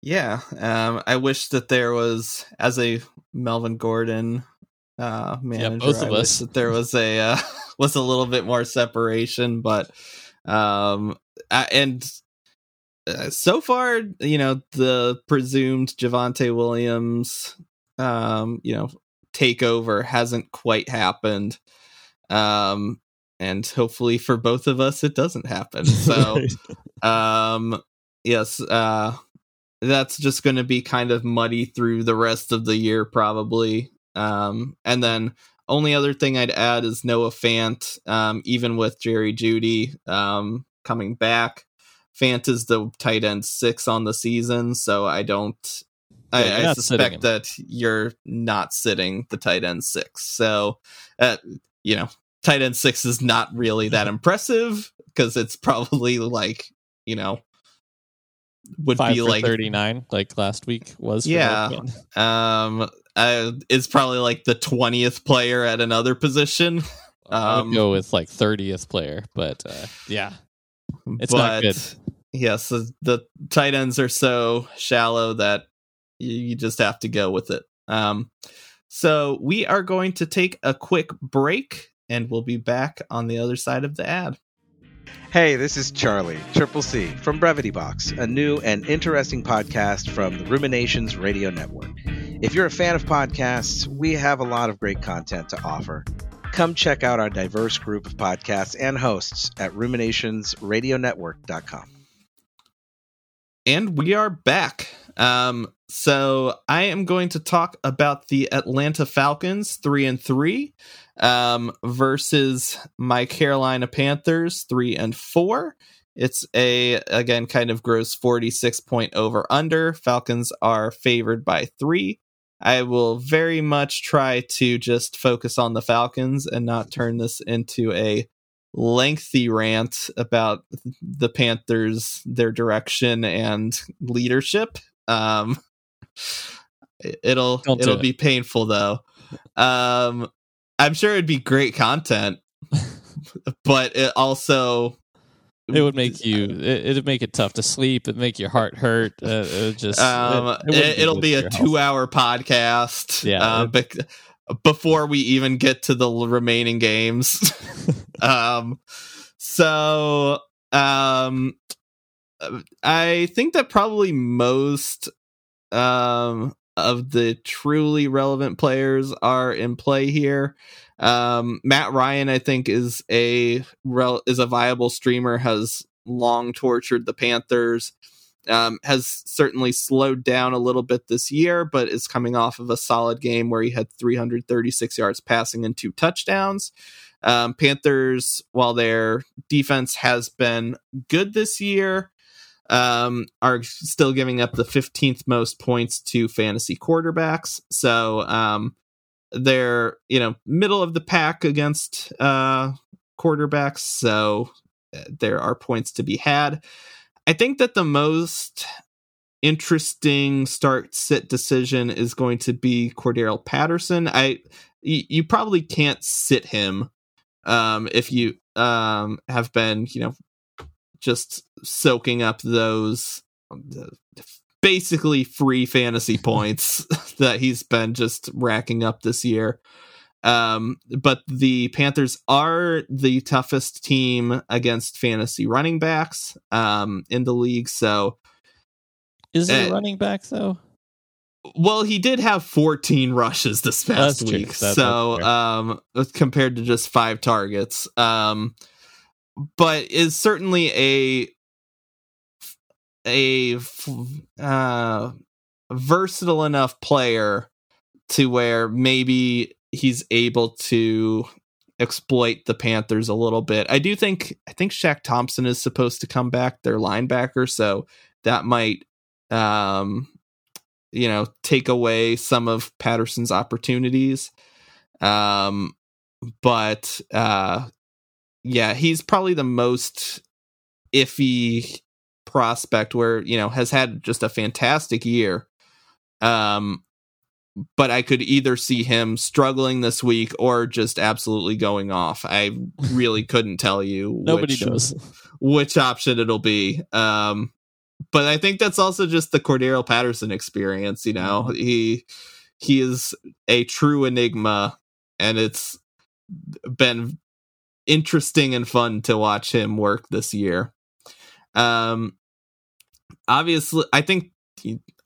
Yeah, um, I wish that there was as a Melvin Gordon uh, manager. both of I wish us. that there was a uh, was a little bit more separation, but um, I, and uh, so far, you know, the presumed Javonte Williams, um, you know, takeover hasn't quite happened. Um, and hopefully for both of us, it doesn't happen. So um yes uh that's just going to be kind of muddy through the rest of the year probably um and then only other thing i'd add is noah fant um even with jerry jeudy um coming back fant is the tight end six on the season so i don't Yeah, I, I not sitting him. suspect that you're not sitting the tight end six. So, uh, you know, tight end six is not really that impressive because it's probably like, you know, would Five be like 39, like last week was. for Yeah. Um uh, it's probably like the 20th player at another position Um, go with like 30th player, but uh, yeah, It's not good. yes the, the tight ends are so shallow that you, you just have to go with it um so we are going to take a quick break and we'll be back on the other side of the ad Hey, this is Charlie, Triple C, from Brevity Box, a new and interesting podcast from the Ruminations Radio Network. If you're a fan of podcasts, we have a lot of great content to offer. Come check out our diverse group of podcasts and hosts at ruminationsradionetwork.com. and we are back. Um, so I am going to talk about the Atlanta Falcons three and three, um, versus my Carolina Panthers three and four. It's a again kind of gross forty six point over under. Falcons are favored by three. I will very much try to just focus on the Falcons and not turn this into a lengthy rant about the Panthers, their direction and leadership. Um, it'll Don't it'll it. be painful though. Um, I'm sure it'd be great content, but it also it would make you. It, it'd make it tough to sleep. It'd make your heart hurt. Uh, it would just. um, it, it'll good be a health. two-hour podcast. Yeah, um, bec- before we even get to the remaining games. um, so um, I think that probably most um of the truly relevant players are in play here. Um, Matt Ryan, I think, is a rel- is a viable streamer. Has long tortured the Panthers. Um, has certainly slowed down a little bit this year, but is coming off of a solid game where he had 336 yards passing and two touchdowns. Um, Panthers, while their defense has been good this year, um, are still giving up the 15th most points to fantasy quarterbacks. So um, they're you know middle of the pack against uh, quarterbacks. So uh, there are points to be had. I think that the most interesting start sit decision is going to be Cordarrelle Patterson. I you probably can't sit him um if you um have been, you know, just soaking up those basically free fantasy points that he's been just racking up this year. Um, but the Panthers are the toughest team against fantasy running backs um, in the league. So, Is it Uh, a running back though? well, he did have 14 rushes this past That's week. So, um, compared to just five targets. Um, but is certainly a a uh, versatile enough player to where maybe he's able to exploit the Panthers a little bit. I do think I think Shaq Thompson is supposed to come back, their linebacker, so that might um you know take away some of Patterson's opportunities. Um but uh yeah, he's probably the most iffy prospect where, you know, has had just a fantastic year. Um but I could either see him struggling this week or just absolutely going off. I really couldn't tell you Nobody which, knows. which option it'll be. Um, but I think that's also just the Cordarrelle Patterson experience. You know, he he is a true enigma, and it's been interesting and fun to watch him work this year. Um, obviously, I think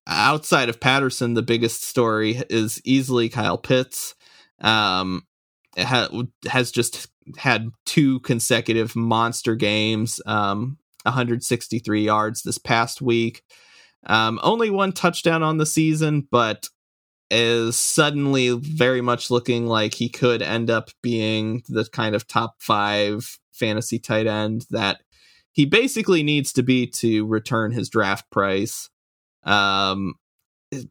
outside of Patterson, the biggest story is easily Kyle Pitts. Um, ha- has just had two consecutive monster games. Um, 163 yards this past week. Um, only one touchdown on the season, but is suddenly very much looking like he could end up being the kind of top five fantasy tight end that he basically needs to be to return his draft price. Um,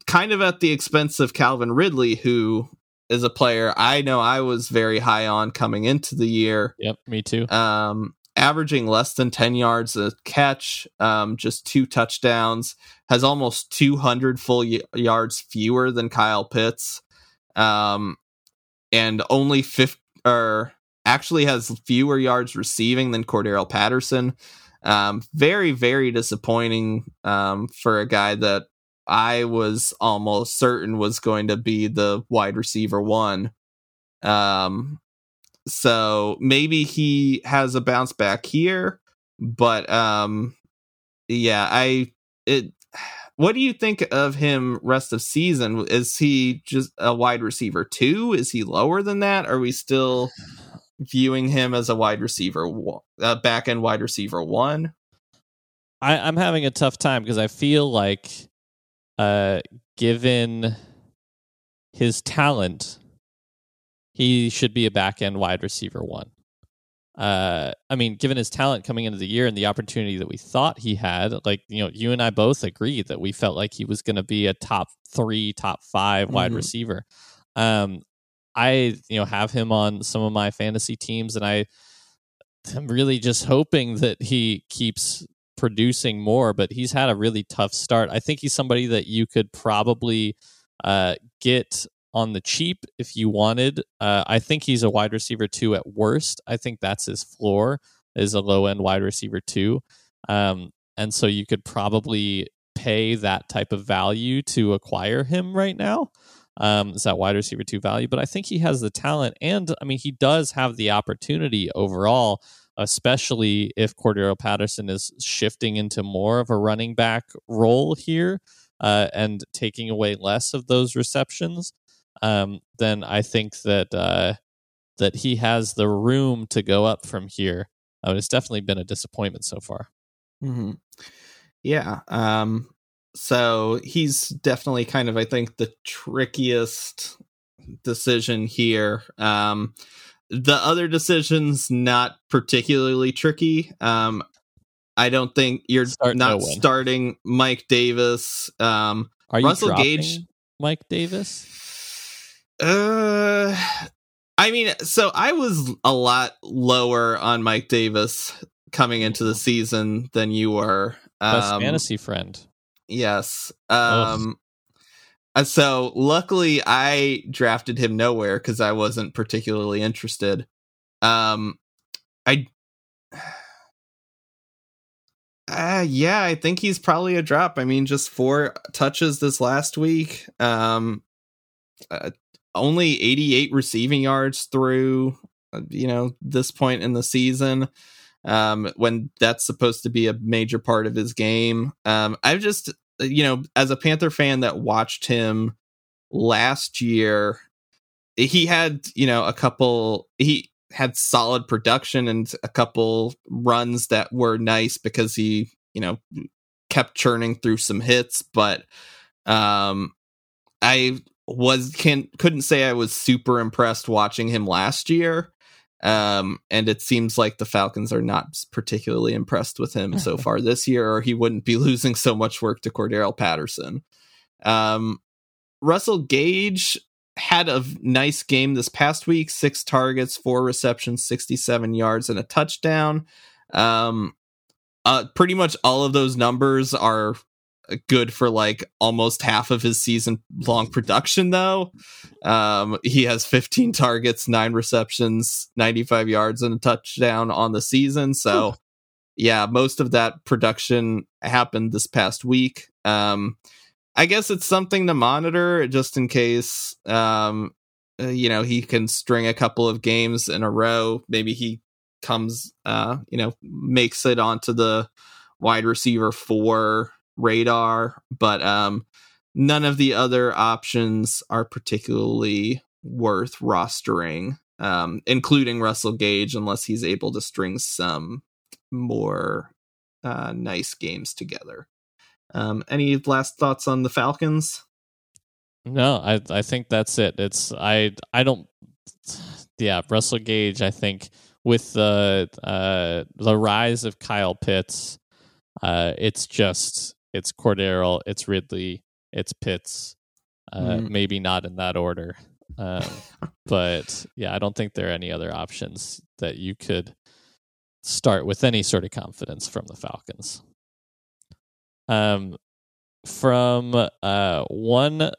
kind of at the expense of Calvin Ridley, who is a player I know I was very high on coming into the year Yep, me too. um, averaging less than 10 yards a catch, um, just two touchdowns, has almost 200 full y- yards fewer than Kyle Pitts, um, and only 50, or actually has fewer yards receiving than Cordarrelle Patterson. Um, very, very disappointing um, for a guy that I was almost certain was going to be the wide receiver one. Um, so maybe he has a bounce back here, but um, yeah, I it. What do you think of him rest of season? Is he just a wide receiver two? Is he lower than that? Are we still viewing him as a wide receiver, uh, back end wide receiver one? I, I'm having a tough time because I feel like, uh, given his talent, he should be a back end wide receiver one. Uh, I mean, given his talent coming into the year and the opportunity that we thought he had, like you know, you and I both agreed that we felt like he was going to be a top three, top 5 wide Mhm. receiver. Um, I you know have him on some of my fantasy teams, and I am really just hoping that he keeps producing more. But he's had a really tough start. I think he's somebody that you could probably uh, get on the cheap if you wanted. Uh, I think he's a wide receiver two at worst. I think that's his floor is a low end wide receiver two, um, and so you could probably pay that type of value to acquire him right now. Um, is that wide receiver two value? But I think he has the talent, and I mean he does have the opportunity overall. Especially if Cordarrelle Patterson is shifting into more of a running back role here, uh, and taking away less of those receptions, um, then I think that uh, that he has the room to go up from here. Uh, it's definitely been a disappointment so far. Mm-hmm. Yeah. Um, so he's definitely kind of, I think, the trickiest decision here. Um, the other decisions not particularly tricky. Um, I don't think you're Start not no starting Mike Davis. Um, Are you Russell Gage- Mike Davis? Uh, I mean, so I was a lot lower on Mike Davis coming into the season than you were. Best Um, fantasy friend. Yes. Um uh, so luckily I drafted him nowhere cuz I wasn't particularly interested. Um I Uh, yeah, I think he's probably a drop. I mean, just four touches this last week. Um, uh, only 88 receiving yards through, uh, you know, this point in the season. Um, when that's supposed to be a major part of his game. Um, I've just, uh, you know, as a Panther fan that watched him last year, he had, you know, a couple, he, had solid production and a couple runs that were nice because he, you know, kept churning through some hits, but um I was can couldn't say I was super impressed watching him last year. Um and it seems like the Falcons are not particularly impressed with him so far this year or he wouldn't be losing so much work to Cordarrelle Patterson. Um Russell Gage had a nice game this past week six targets, four receptions, 67 yards, and a touchdown. Um, uh, pretty much all of those numbers are good for like almost half of his season long production, though. Um, he has 15 targets, nine receptions, 95 yards, and a touchdown on the season. So, yeah, most of that production happened this past week. Um, I guess it's something to monitor just in case um uh, you know he can string a couple of games in a row maybe he comes uh you know makes it onto the wide receiver 4 radar but um none of the other options are particularly worth rostering um including Russell Gage unless he's able to string some more uh nice games together um, any last thoughts on the Falcons? No, I I think that's it. It's I I don't yeah, Russell Gage, I think with the uh the rise of Kyle Pitts, uh it's just it's Cordarrelle, it's Ridley, it's Pitts. Uh mm. maybe not in that order. Um but yeah, I don't think there are any other options that you could start with any sort of confidence from the Falcons. Um, from uh, one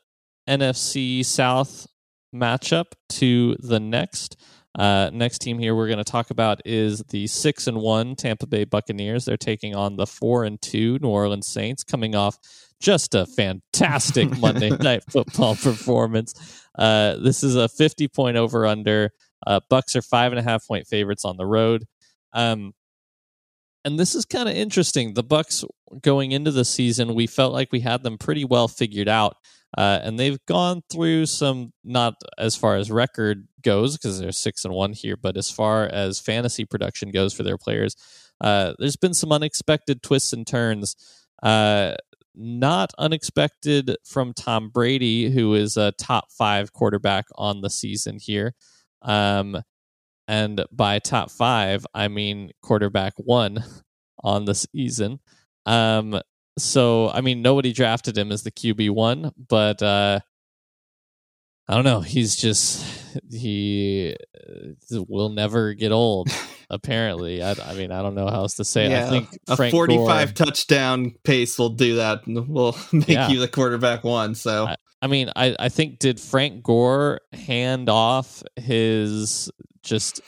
NFC South matchup to the next. Uh, next team here we're going to talk about is the six and one Tampa Bay Buccaneers. They're taking on the four and two New Orleans Saints, coming off just a fantastic Monday Night Football performance. Uh, this is a fifty point over under. Uh, Bucks are five and a half point favorites on the road. Um, and this is kind of interesting. The Bucks going into the season, we felt like we had them pretty well figured out, uh, and they've gone through some not as far as record goes because they're six and one here, but as far as fantasy production goes for their players, uh, there's been some unexpected twists and turns. Uh, not unexpected from Tom Brady, who is a top five quarterback on the season here. Um, and by top five, I mean quarterback one on the season. Um, so I mean nobody drafted him as the QB one, but uh, I don't know. He's just he uh, will never get old. apparently, I, I, mean I don't know how else to say yeah, it. I think a Frank forty-five Gore, touchdown pace will do that. And will make yeah. you the quarterback one. So I, I mean, I, I think did Frank Gore hand off his just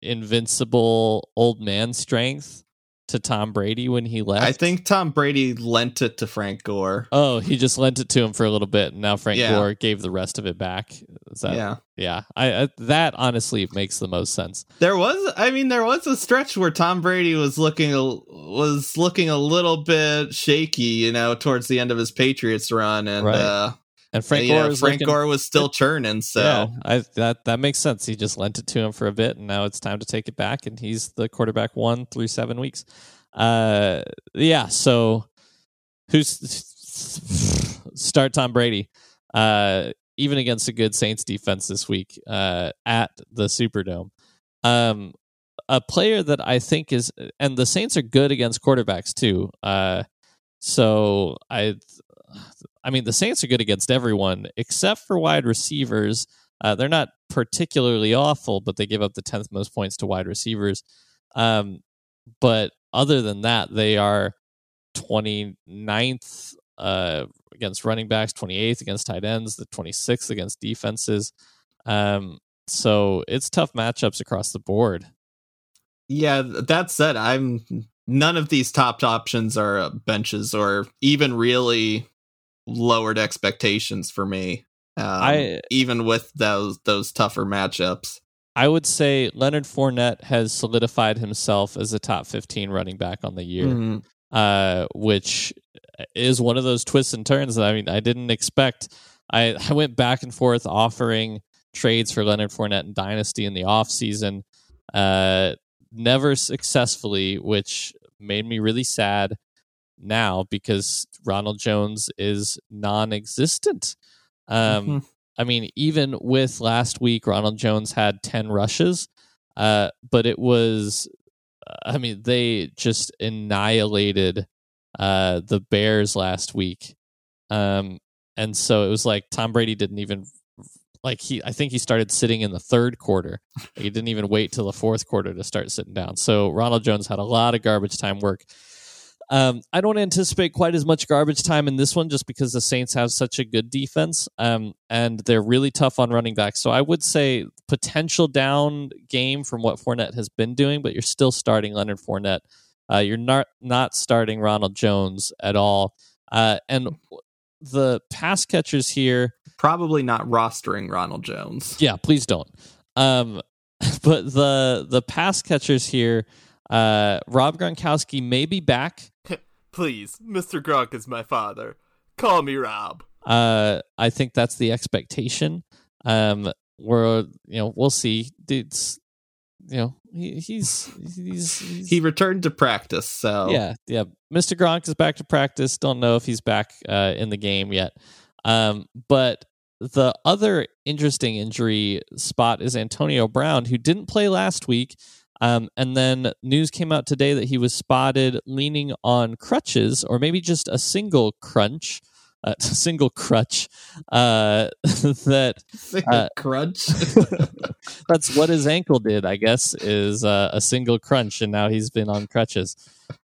invincible old man strength to Tom Brady when he left? I think Tom Brady lent it to Frank Gore. Oh, he just lent it to him for a little bit, and now Frank yeah. Gore gave the rest of it back. That, yeah, yeah. I, I, that honestly makes the most sense. There was, I mean, there was a stretch where Tom Brady was looking a, was looking a little bit shaky, you know, towards the end of his Patriots run, and right. uh, and Frank Gore, Frank looking, Gore was still churning, so yeah, I, that that makes sense. He just lent it to him for a bit, and now it's time to take it back. And he's the quarterback one through seven weeks. Uh, yeah. So who's start Tom Brady? Uh, even against a good Saints defense this week uh, at the Superdome. Um, a player that I think is, and the Saints are good against quarterbacks too. Uh, so I I mean, the Saints are good against everyone except for wide receivers. Uh, they're not particularly awful, but they give up the 10th most points to wide receivers. Um, but other than that, they are 29th uh, against running backs, 28th against tight ends, the 26th against defenses. Um, so it's tough matchups across the board. Yeah, that said, I'm none of these top options are uh, benches or even really lowered expectations for me. Um, I- even with those those tougher matchups. I would say Leonard Fournette has solidified himself as a top 15 running back on the year, Mhm. uh, which is one of those twists and turns that I mean I didn't expect. I, I went back and forth offering trades for Leonard Fournette and Dynasty in the offseason, uh, never successfully, which made me really sad now because Ronald Jones is non existent. Um, Mhm. I mean, even with last week, Ronald Jones had 10 rushes, uh, but it was, I mean, they just annihilated uh, the Bears last week. Um, and so it was like Tom Brady didn't even, like, he, I think he started sitting in the third quarter. He didn't even wait till the fourth quarter to start sitting down. So Ronald Jones had a lot of garbage time work. Um, I don't anticipate quite as much garbage time in this one just because the Saints have such a good defense um, and they're really tough on running back. So I would say potential down game from what Fournette has been doing, but you're still starting Leonard Fournette. Uh, you're not not starting Ronald Jones at all. Uh, and the pass catchers here, Probably not rostering Ronald Jones. yeah, please don't. Um, but the the pass catchers here, uh, Rob Gronkowski may be back. Please, Mr. Gronk is my father. Call me Rob. Uh, I think that's the expectation. Um, we're you know we'll see. Dude's you know he, he's he's, he's He returned to practice, so yeah yeah. Mr. Gronk is back to practice. Don't know if he's back uh, in the game yet. Um, but the other interesting injury spot is Antonio Brown, who didn't play last week. Um, and then news came out today that he was spotted leaning on crutches, or maybe just a single crunch, a single crutch. Uh, that Uh, crunch. that's what his ankle did, I guess, is uh, a single crunch, and now he's been on crutches.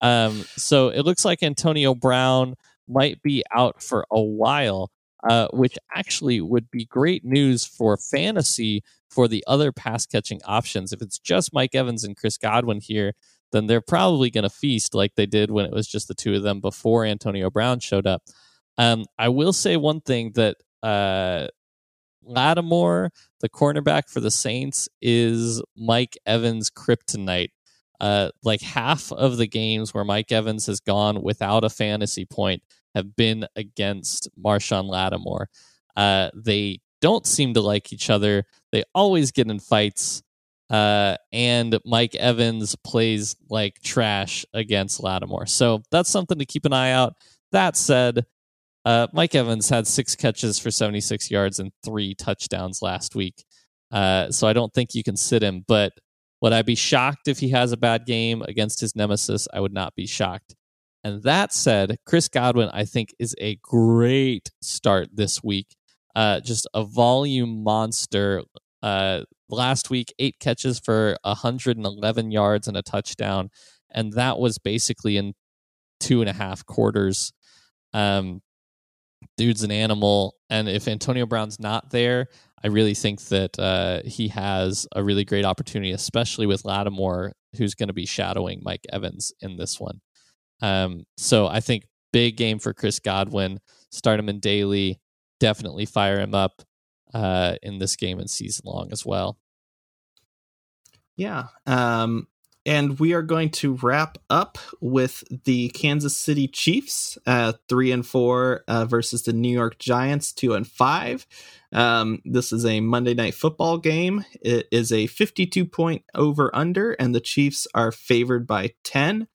Um, so it looks like Antonio Brown might be out for a while, uh, which actually would be great news for fantasy for the other pass catching options. If it's just Mike Evans and Chris Godwin here, then they're probably going to feast like they did when it was just the two of them before Antonio Brown showed up. Um, I will say one thing that uh, Lattimore, the cornerback for the Saints, is Mike Evans' kryptonite. Uh, like half of the games where Mike Evans has gone without a fantasy point have been against Marshon Lattimore. Uh, they don't seem to like each other. They always get in fights. Uh, and Mike Evans plays like trash against Lattimore. So that's something to keep an eye out. That said, uh, Mike Evans had six catches for 76 yards and three touchdowns last week. Uh, so I don't think you can sit him. But would I be shocked if he has a bad game against his nemesis? I would not be shocked. And that said, Chris Godwin, I think, is a great start this week. Uh, just a volume monster. Uh, last week, eight catches for 111 yards and a touchdown. And that was basically in two and a half quarters. Um, dude's an animal. And if Antonio Brown's not there, I really think that uh, he has a really great opportunity, especially with Lattimore, who's going to be shadowing Mike Evans in this one. Um, so I think big game for Chris Godwin. Start him in daily. Definitely fire him up uh, in this game and season long as well. Yeah. Um, and we are going to wrap up with the Kansas City Chiefs, uh, three and four uh, versus the New York Giants, two and five. Um, this is a Monday night football game. It is a 52 point over under, and the Chiefs are favored by 10.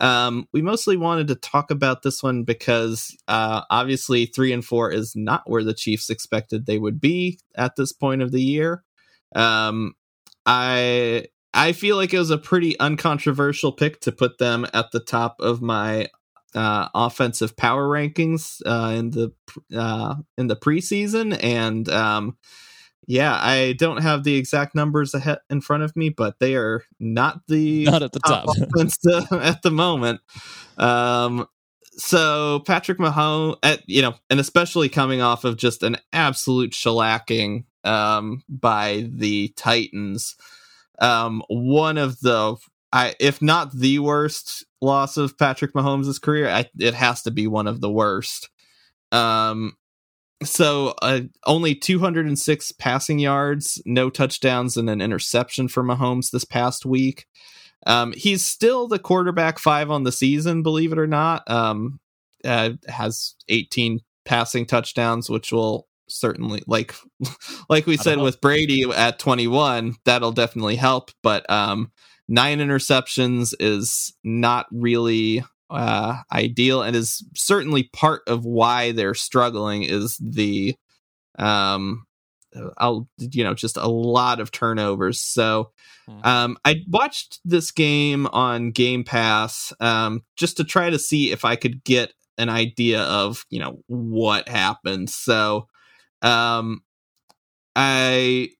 Um, we mostly wanted to talk about this one because uh, obviously three and four is not where the Chiefs expected they would be at this point of the year. Um, I I feel like it was a pretty uncontroversial pick to put them at the top of my uh, offensive power rankings uh, in the uh, in the preseason, and um, yeah, I don't have the exact numbers ahead in front of me, but they are not the Not at the top. offense to- at the moment. Um, so Patrick Mahomes, at you know, and especially coming off of just an absolute shellacking um, by the Titans, um, one of the I if not the worst loss of Patrick Mahomes' career, I, it has to be one of the worst. Um, so uh, only 206 passing yards, no touchdowns, and an interception for Mahomes this past week. Um, he's still the quarterback five on the season, believe it or not. Um, uh, has 18 passing touchdowns, which will certainly like like we said with Brady at 21, that'll definitely help. But um, nine interceptions is not really uh, ideal and is certainly part of why they're struggling is the um I'll you know just a lot of turnovers. So Hmm. um I watched this game on Game Pass um just to try to see if I could get an idea of, you know, what happened. So um I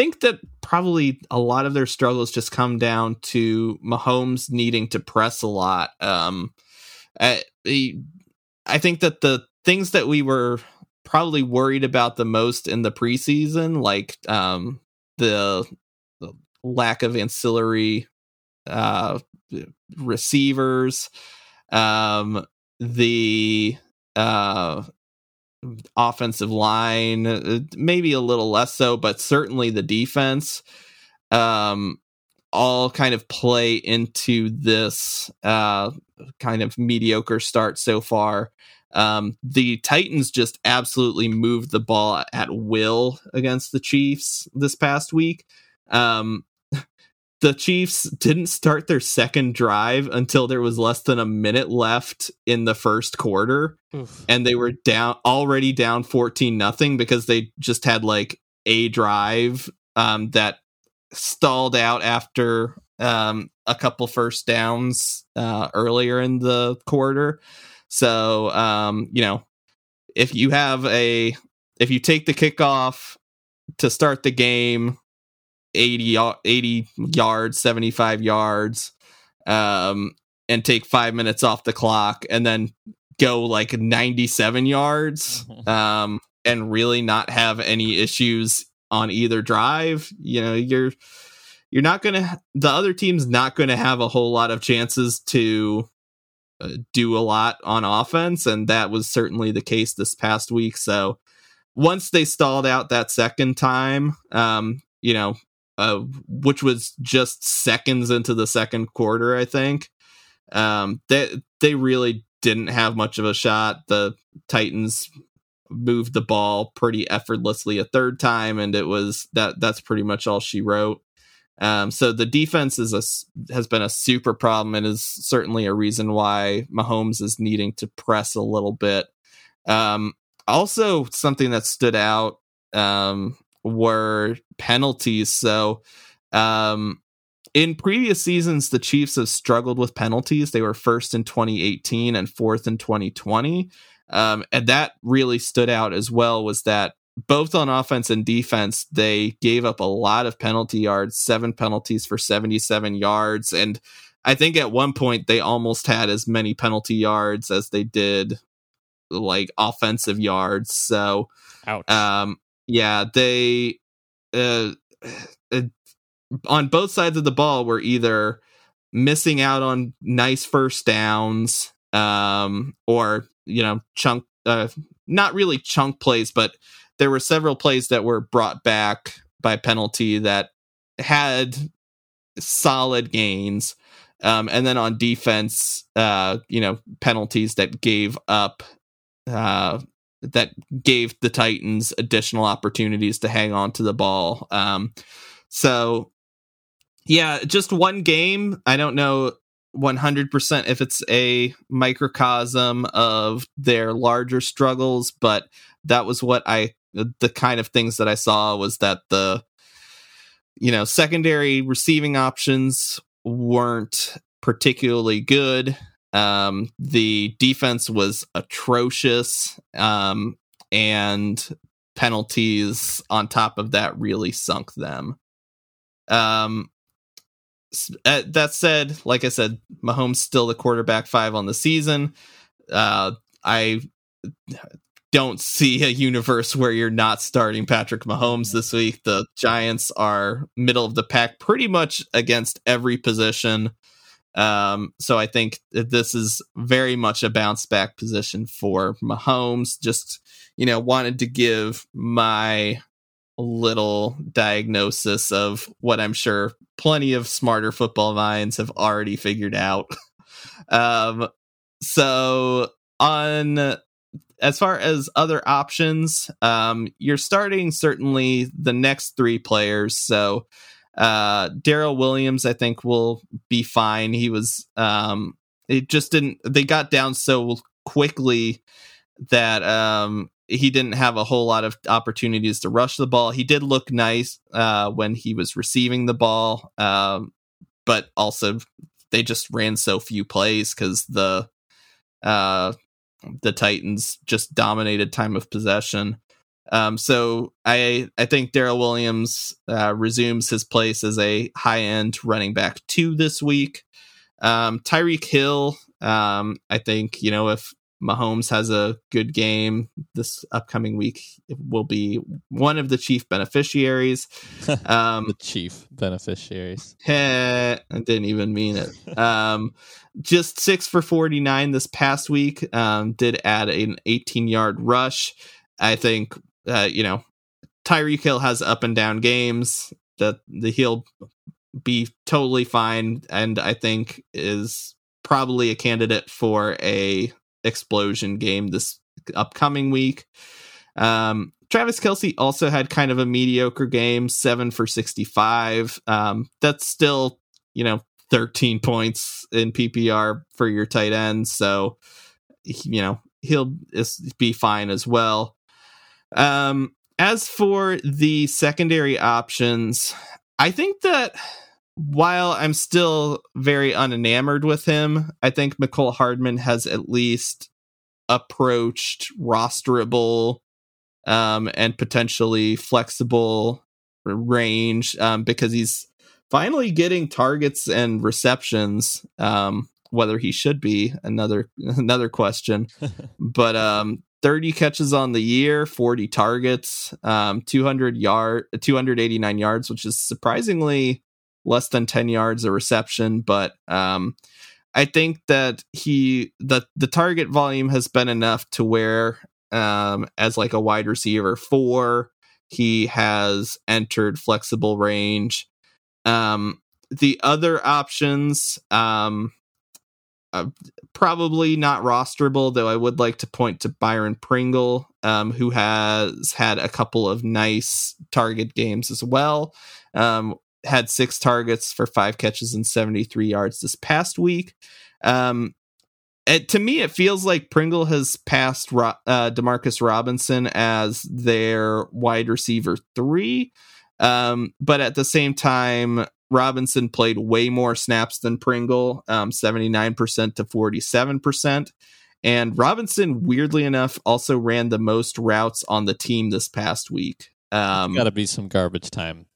think that probably a lot of their struggles just come down to Mahomes needing to press a lot. Um, I, I think that the things that we were probably worried about the most in the preseason, like um, the, the lack of ancillary uh, receivers, um, the uh, offensive line, uh, maybe a little less so, but certainly the defense, um, all kind of play into this uh, kind of mediocre start so far. Um, the Titans just absolutely moved the ball at will against the Chiefs this past week. Um, the Chiefs didn't start their second drive until there was less than a minute left in the first quarter Oof. and they were down already down 14 nothing because they just had like a drive um, that stalled out after um, a couple first downs uh, earlier in the quarter so um, you know if you have a if you take the kickoff to start the game 80 80 yards 75 yards um and take 5 minutes off the clock and then go like 97 yards Mhm. um and really not have any issues on either drive you know you're you're not going to the other team's not going to have a whole lot of chances to uh, do a lot on offense and that was certainly the case this past week so once they stalled out that second time um you know uh, which was just seconds into the second quarter i think. Um they they really didn't have much of a shot. The titans moved the ball pretty effortlessly a third time and it was that that's pretty much all she wrote. Um, so the defense is a has been a super problem and is certainly a reason why Mahomes is needing to press a little bit. Um, also, something that stood out um, were penalties. So, um, in previous seasons, the Chiefs have struggled with penalties. They were first in 2018 and fourth in 2020. Um, and that really stood out as well was that both on offense and defense, they gave up a lot of penalty yards, seven penalties for 77 yards. And I think at one point they almost had as many penalty yards as they did like offensive yards. So, Ouch. um, yeah, they uh, uh, on both sides of the ball were either missing out on nice first downs, um, or you know, chunk, uh, not really chunk plays, but there were several plays that were brought back by penalty that had solid gains. Um, and then on defense, uh, you know, penalties that gave up uh, that gave the Titans additional opportunities to hang on to the ball. Um, so, yeah, just one game. I don't know 100% if it's a microcosm of their larger struggles, but that was what I, the kind of things that I saw was that the, you know, secondary receiving options weren't particularly good. Um, the defense was atrocious. Um, and penalties on top of that really sunk them. Um, uh, that said, like I said, Mahomes still the quarterback five on the season. Uh, I don't see a universe where you're not starting Patrick Mahomes this week. The Giants are middle of the pack pretty much against every position. Um, so I think that this is very much a bounce back position for Mahomes. Just, you know, wanted to give my little diagnosis of what I'm sure plenty of smarter football minds have already figured out. um, so on as far as other options, um, you're starting certainly the next three players. So uh, Darrel Williams, I think, will be fine. He was, um, it just didn't, they got down so quickly that um, he didn't have a whole lot of opportunities to rush the ball. He did look nice uh, when he was receiving the ball, um, but also they just ran so few plays because the uh, the Titans just dominated time of possession. Um, so I I think Darrel Williams uh, resumes his place as a high end running back two this week. Um, Tyreek Hill, um, I think you know if Mahomes has a good game this upcoming week, will be one of the chief beneficiaries. Um, the chief beneficiaries. Heh, I didn't even mean it. Um, just six for 49 this past week. Um, did add an 18 yard rush. I think, uh, you know, Tyreek Hill has up and down games that the he'll be totally fine. And I think is probably a candidate for a explosion game this upcoming week. Um, Travis Kelce also had kind of a mediocre game, seven for 65. Um, that's still, you know, 13 points in PPR for your tight end. So, you know, he'll be fine as well. Um, as for the secondary options, I think that while I'm still very unenamored with him, I think Mecole Hardman has at least approached rosterable um, and potentially flexible range um, because he's finally getting targets and receptions. Um, whether he should be another another question, but um, 30 catches on the year, 40 targets, um, 200 yard, 289 yards, which is surprisingly less than 10 yards a reception. But um, I think that he the the target volume has been enough to where um, as like a wide receiver four, he has entered flexible range. Um, the other options, um, uh, probably not rosterable, though I would like to point to Byron Pringle, um, who has had a couple of nice target games as well. Um, had six targets for five catches and 73 yards this past week. Um, it, to me, it feels like Pringle has passed uh, Demarcus Robinson as their wide receiver three. Um, but at the same time, Robinson played way more snaps than Pringle, um, 79% to 47%. And Robinson, weirdly enough, also ran the most routes on the team this past week. Um, Got to be some garbage time.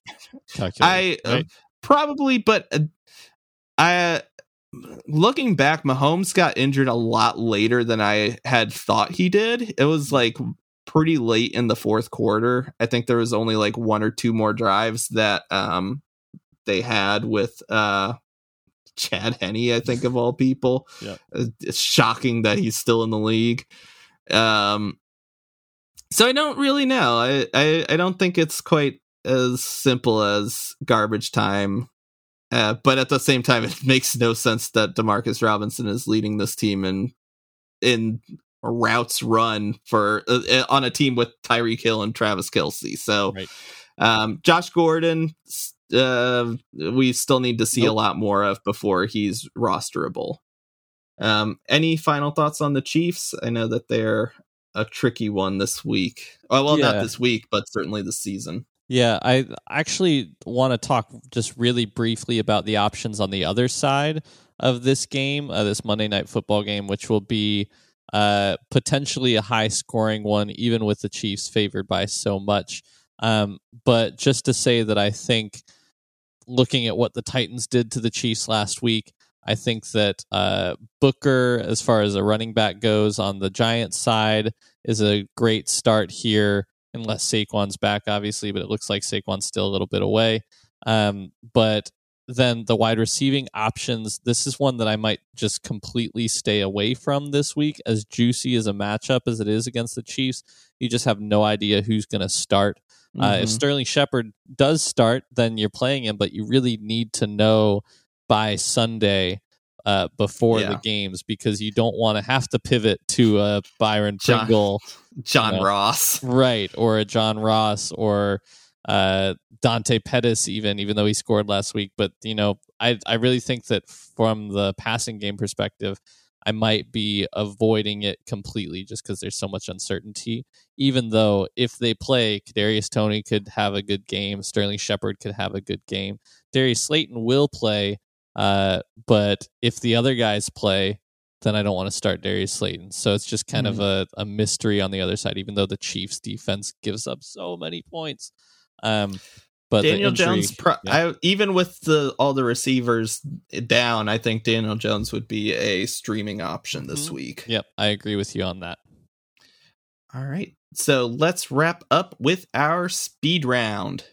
I uh, right? uh, probably, but uh, I looking back, Mahomes got injured a lot later than I had thought he did. It was like pretty late in the fourth quarter. I think there was only like one or two more drives that um they had with uh Chad Henne, I think of all people. Yeah. Uh, it's shocking that he's still in the league. Um so I don't really know. I, I, I don't think it's quite as simple as garbage time. Uh, but at the same time, it makes no sense that Demarcus Robinson is leading this team in in routes run for uh, uh, on a team with Tyreek Hill and Travis Kelce. So, right. um, Josh Gordon, uh, we still need to see nope. a lot more of before he's rosterable. Um, any final thoughts on the Chiefs? I know that they're a tricky one this week. Oh, well, yeah. not this week, but certainly this season. Yeah, I actually want to talk just really briefly about the options on the other side of this game, uh, this Monday Night Football game, which will be uh, potentially a high scoring one, even with the Chiefs favored by so much. Um, but just to say that I think looking at what the Titans did to the Chiefs last week, I think that uh, Booker, as far as a running back goes on the Giants side, is a great start here, unless Saquon's back, obviously. But it looks like Saquon's still a little bit away. Um, but then the wide receiving options, this is one that I might just completely stay away from this week. As juicy as a matchup as it is against the Chiefs, you just have no idea who's going to start. Mm-hmm. Uh, if mm-hmm. Sterling Shepard does start, then you're playing him, but you really need to know by Sunday uh, before yeah. the games because you don't want to have to pivot to a Byron Pringle, John, John you know, Ross, right, or a John Ross, or uh, Dante Pettis, even even though he scored last week. But you know, I I really think that from the passing game perspective, I might be avoiding it completely just because there's so much uncertainty. Even though if they play, Kadarius Toney could have a good game, Sterling Shepard could have a good game, Darius Slayton will play. Uh, but if the other guys play, then I don't want to start Darius Slayton. So it's just kind mm-hmm. of a, a mystery on the other side, even though the Chiefs defense gives up so many points. Um, but Daniel injury, Jones, pro- yeah. I, even with the all the receivers down, I think Daniel Jones would be a streaming option this mm-hmm. week. Yep, I agree with you on that. All right, so let's wrap up with our speed round.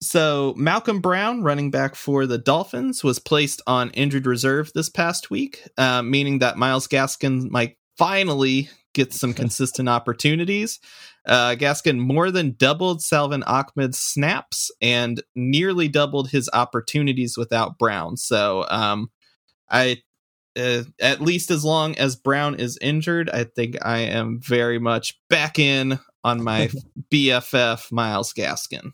So Malcolm Brown, running back for the Dolphins, was placed on injured reserve this past week, uh, meaning that Myles Gaskin might finally get some consistent opportunities. Uh, Gaskin more than doubled Salvon Ahmed's snaps and nearly doubled his opportunities without Brown. So um, I, uh, at least as long as Brown is injured, I think I am very much back in on my BFF Myles Gaskin.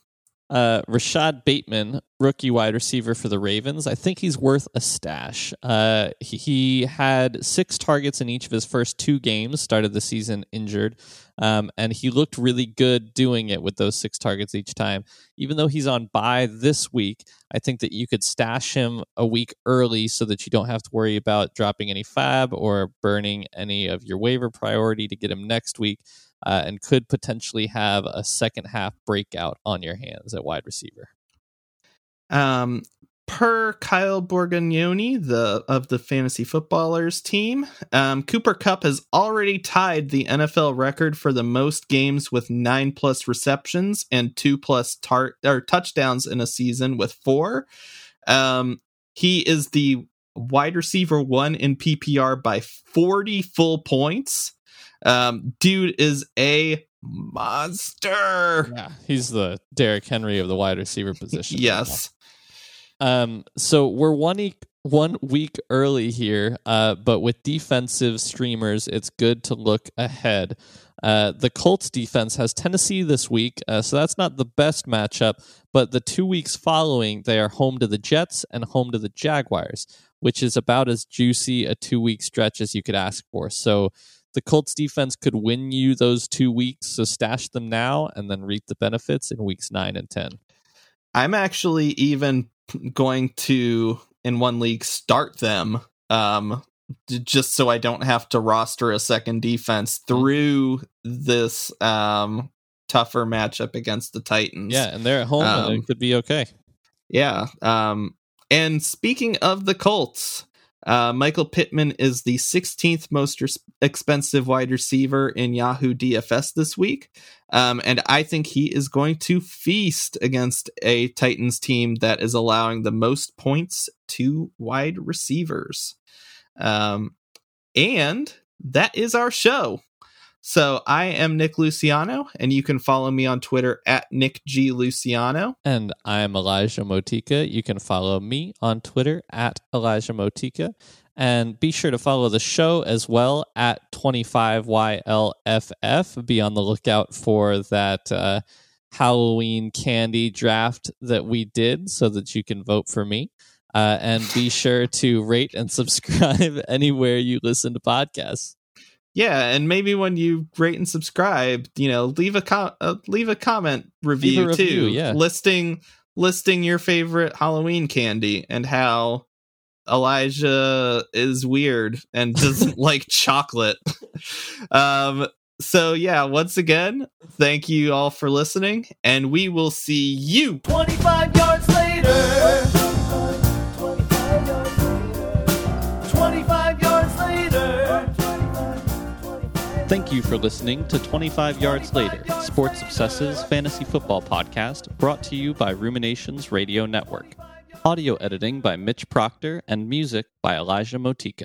Uh, Rashod Bateman, rookie wide receiver for the Ravens. I think he's worth a stash. Uh, he, he, had six targets in each of his first two games, started the season injured, um, and he looked really good doing it with those six targets each time. Even though he's on bye this week, I think that you could stash him a week early so that you don't have to worry about dropping any fab or burning any of your waiver priority to get him next week uh, and could potentially have a second half breakout on your hands at wide receiver. Um, per Kyle Borgognoni, the of the fantasy footballers team, um, Cooper Kupp has already tied the NFL record for the most games with nine plus receptions and two plus tar- or touchdowns in a season with four. Um, he is the wide receiver one in PPR by 40 full points. Um, dude is a monster. Yeah, he's the Derrick Henry of the wide receiver position. yes. Um, so we're one week one week early here, uh, but with defensive streamers, it's good to look ahead. Uh, the Colts defense has Tennessee this week, uh, so that's not the best matchup. But the two weeks following, they are home to the Jets and home to the Jaguars, which is about as juicy a two week stretch as you could ask for. So the Colts defense could win you those two weeks. So stash them now and then reap the benefits in weeks nine and 10. I'm actually even going to, in one league, start them um, just so I don't have to roster a second defense through this um, tougher matchup against the Titans. Yeah, and they're at home um, and it could be okay. Yeah. Um, and speaking of the Colts, uh, Michael Pittman is the 16th most res- expensive wide receiver in Yahoo DFS this week. Um, and I think he is going to feast against a Titans team that is allowing the most points to wide receivers. Um, and that is our show. So I am Nick Luciano, and you can follow me on Twitter at Nick G Luciano. And I'm Elijah Motika. You can follow me on Twitter at Elijah Motika. And be sure to follow the show as well at 25YLFF. Be on the lookout for that uh, Halloween candy draft that we did so that you can vote for me. Uh, and be sure to rate and subscribe anywhere you listen to podcasts. Yeah, and maybe when you rate and subscribe, you know, leave a com- uh, leave a comment review, a review too, yeah. listing listing your favorite Halloween candy and how Elijah is weird and doesn't like chocolate. um so yeah, once again, thank you all for listening and we will see you 25 yards later. Thank you for listening to 25 Yards Later, Sports Obsessives Fantasy Football Podcast, brought to you by Ruminations Radio Network. Audio editing by Mitch Proctor and music by Elijah Motika.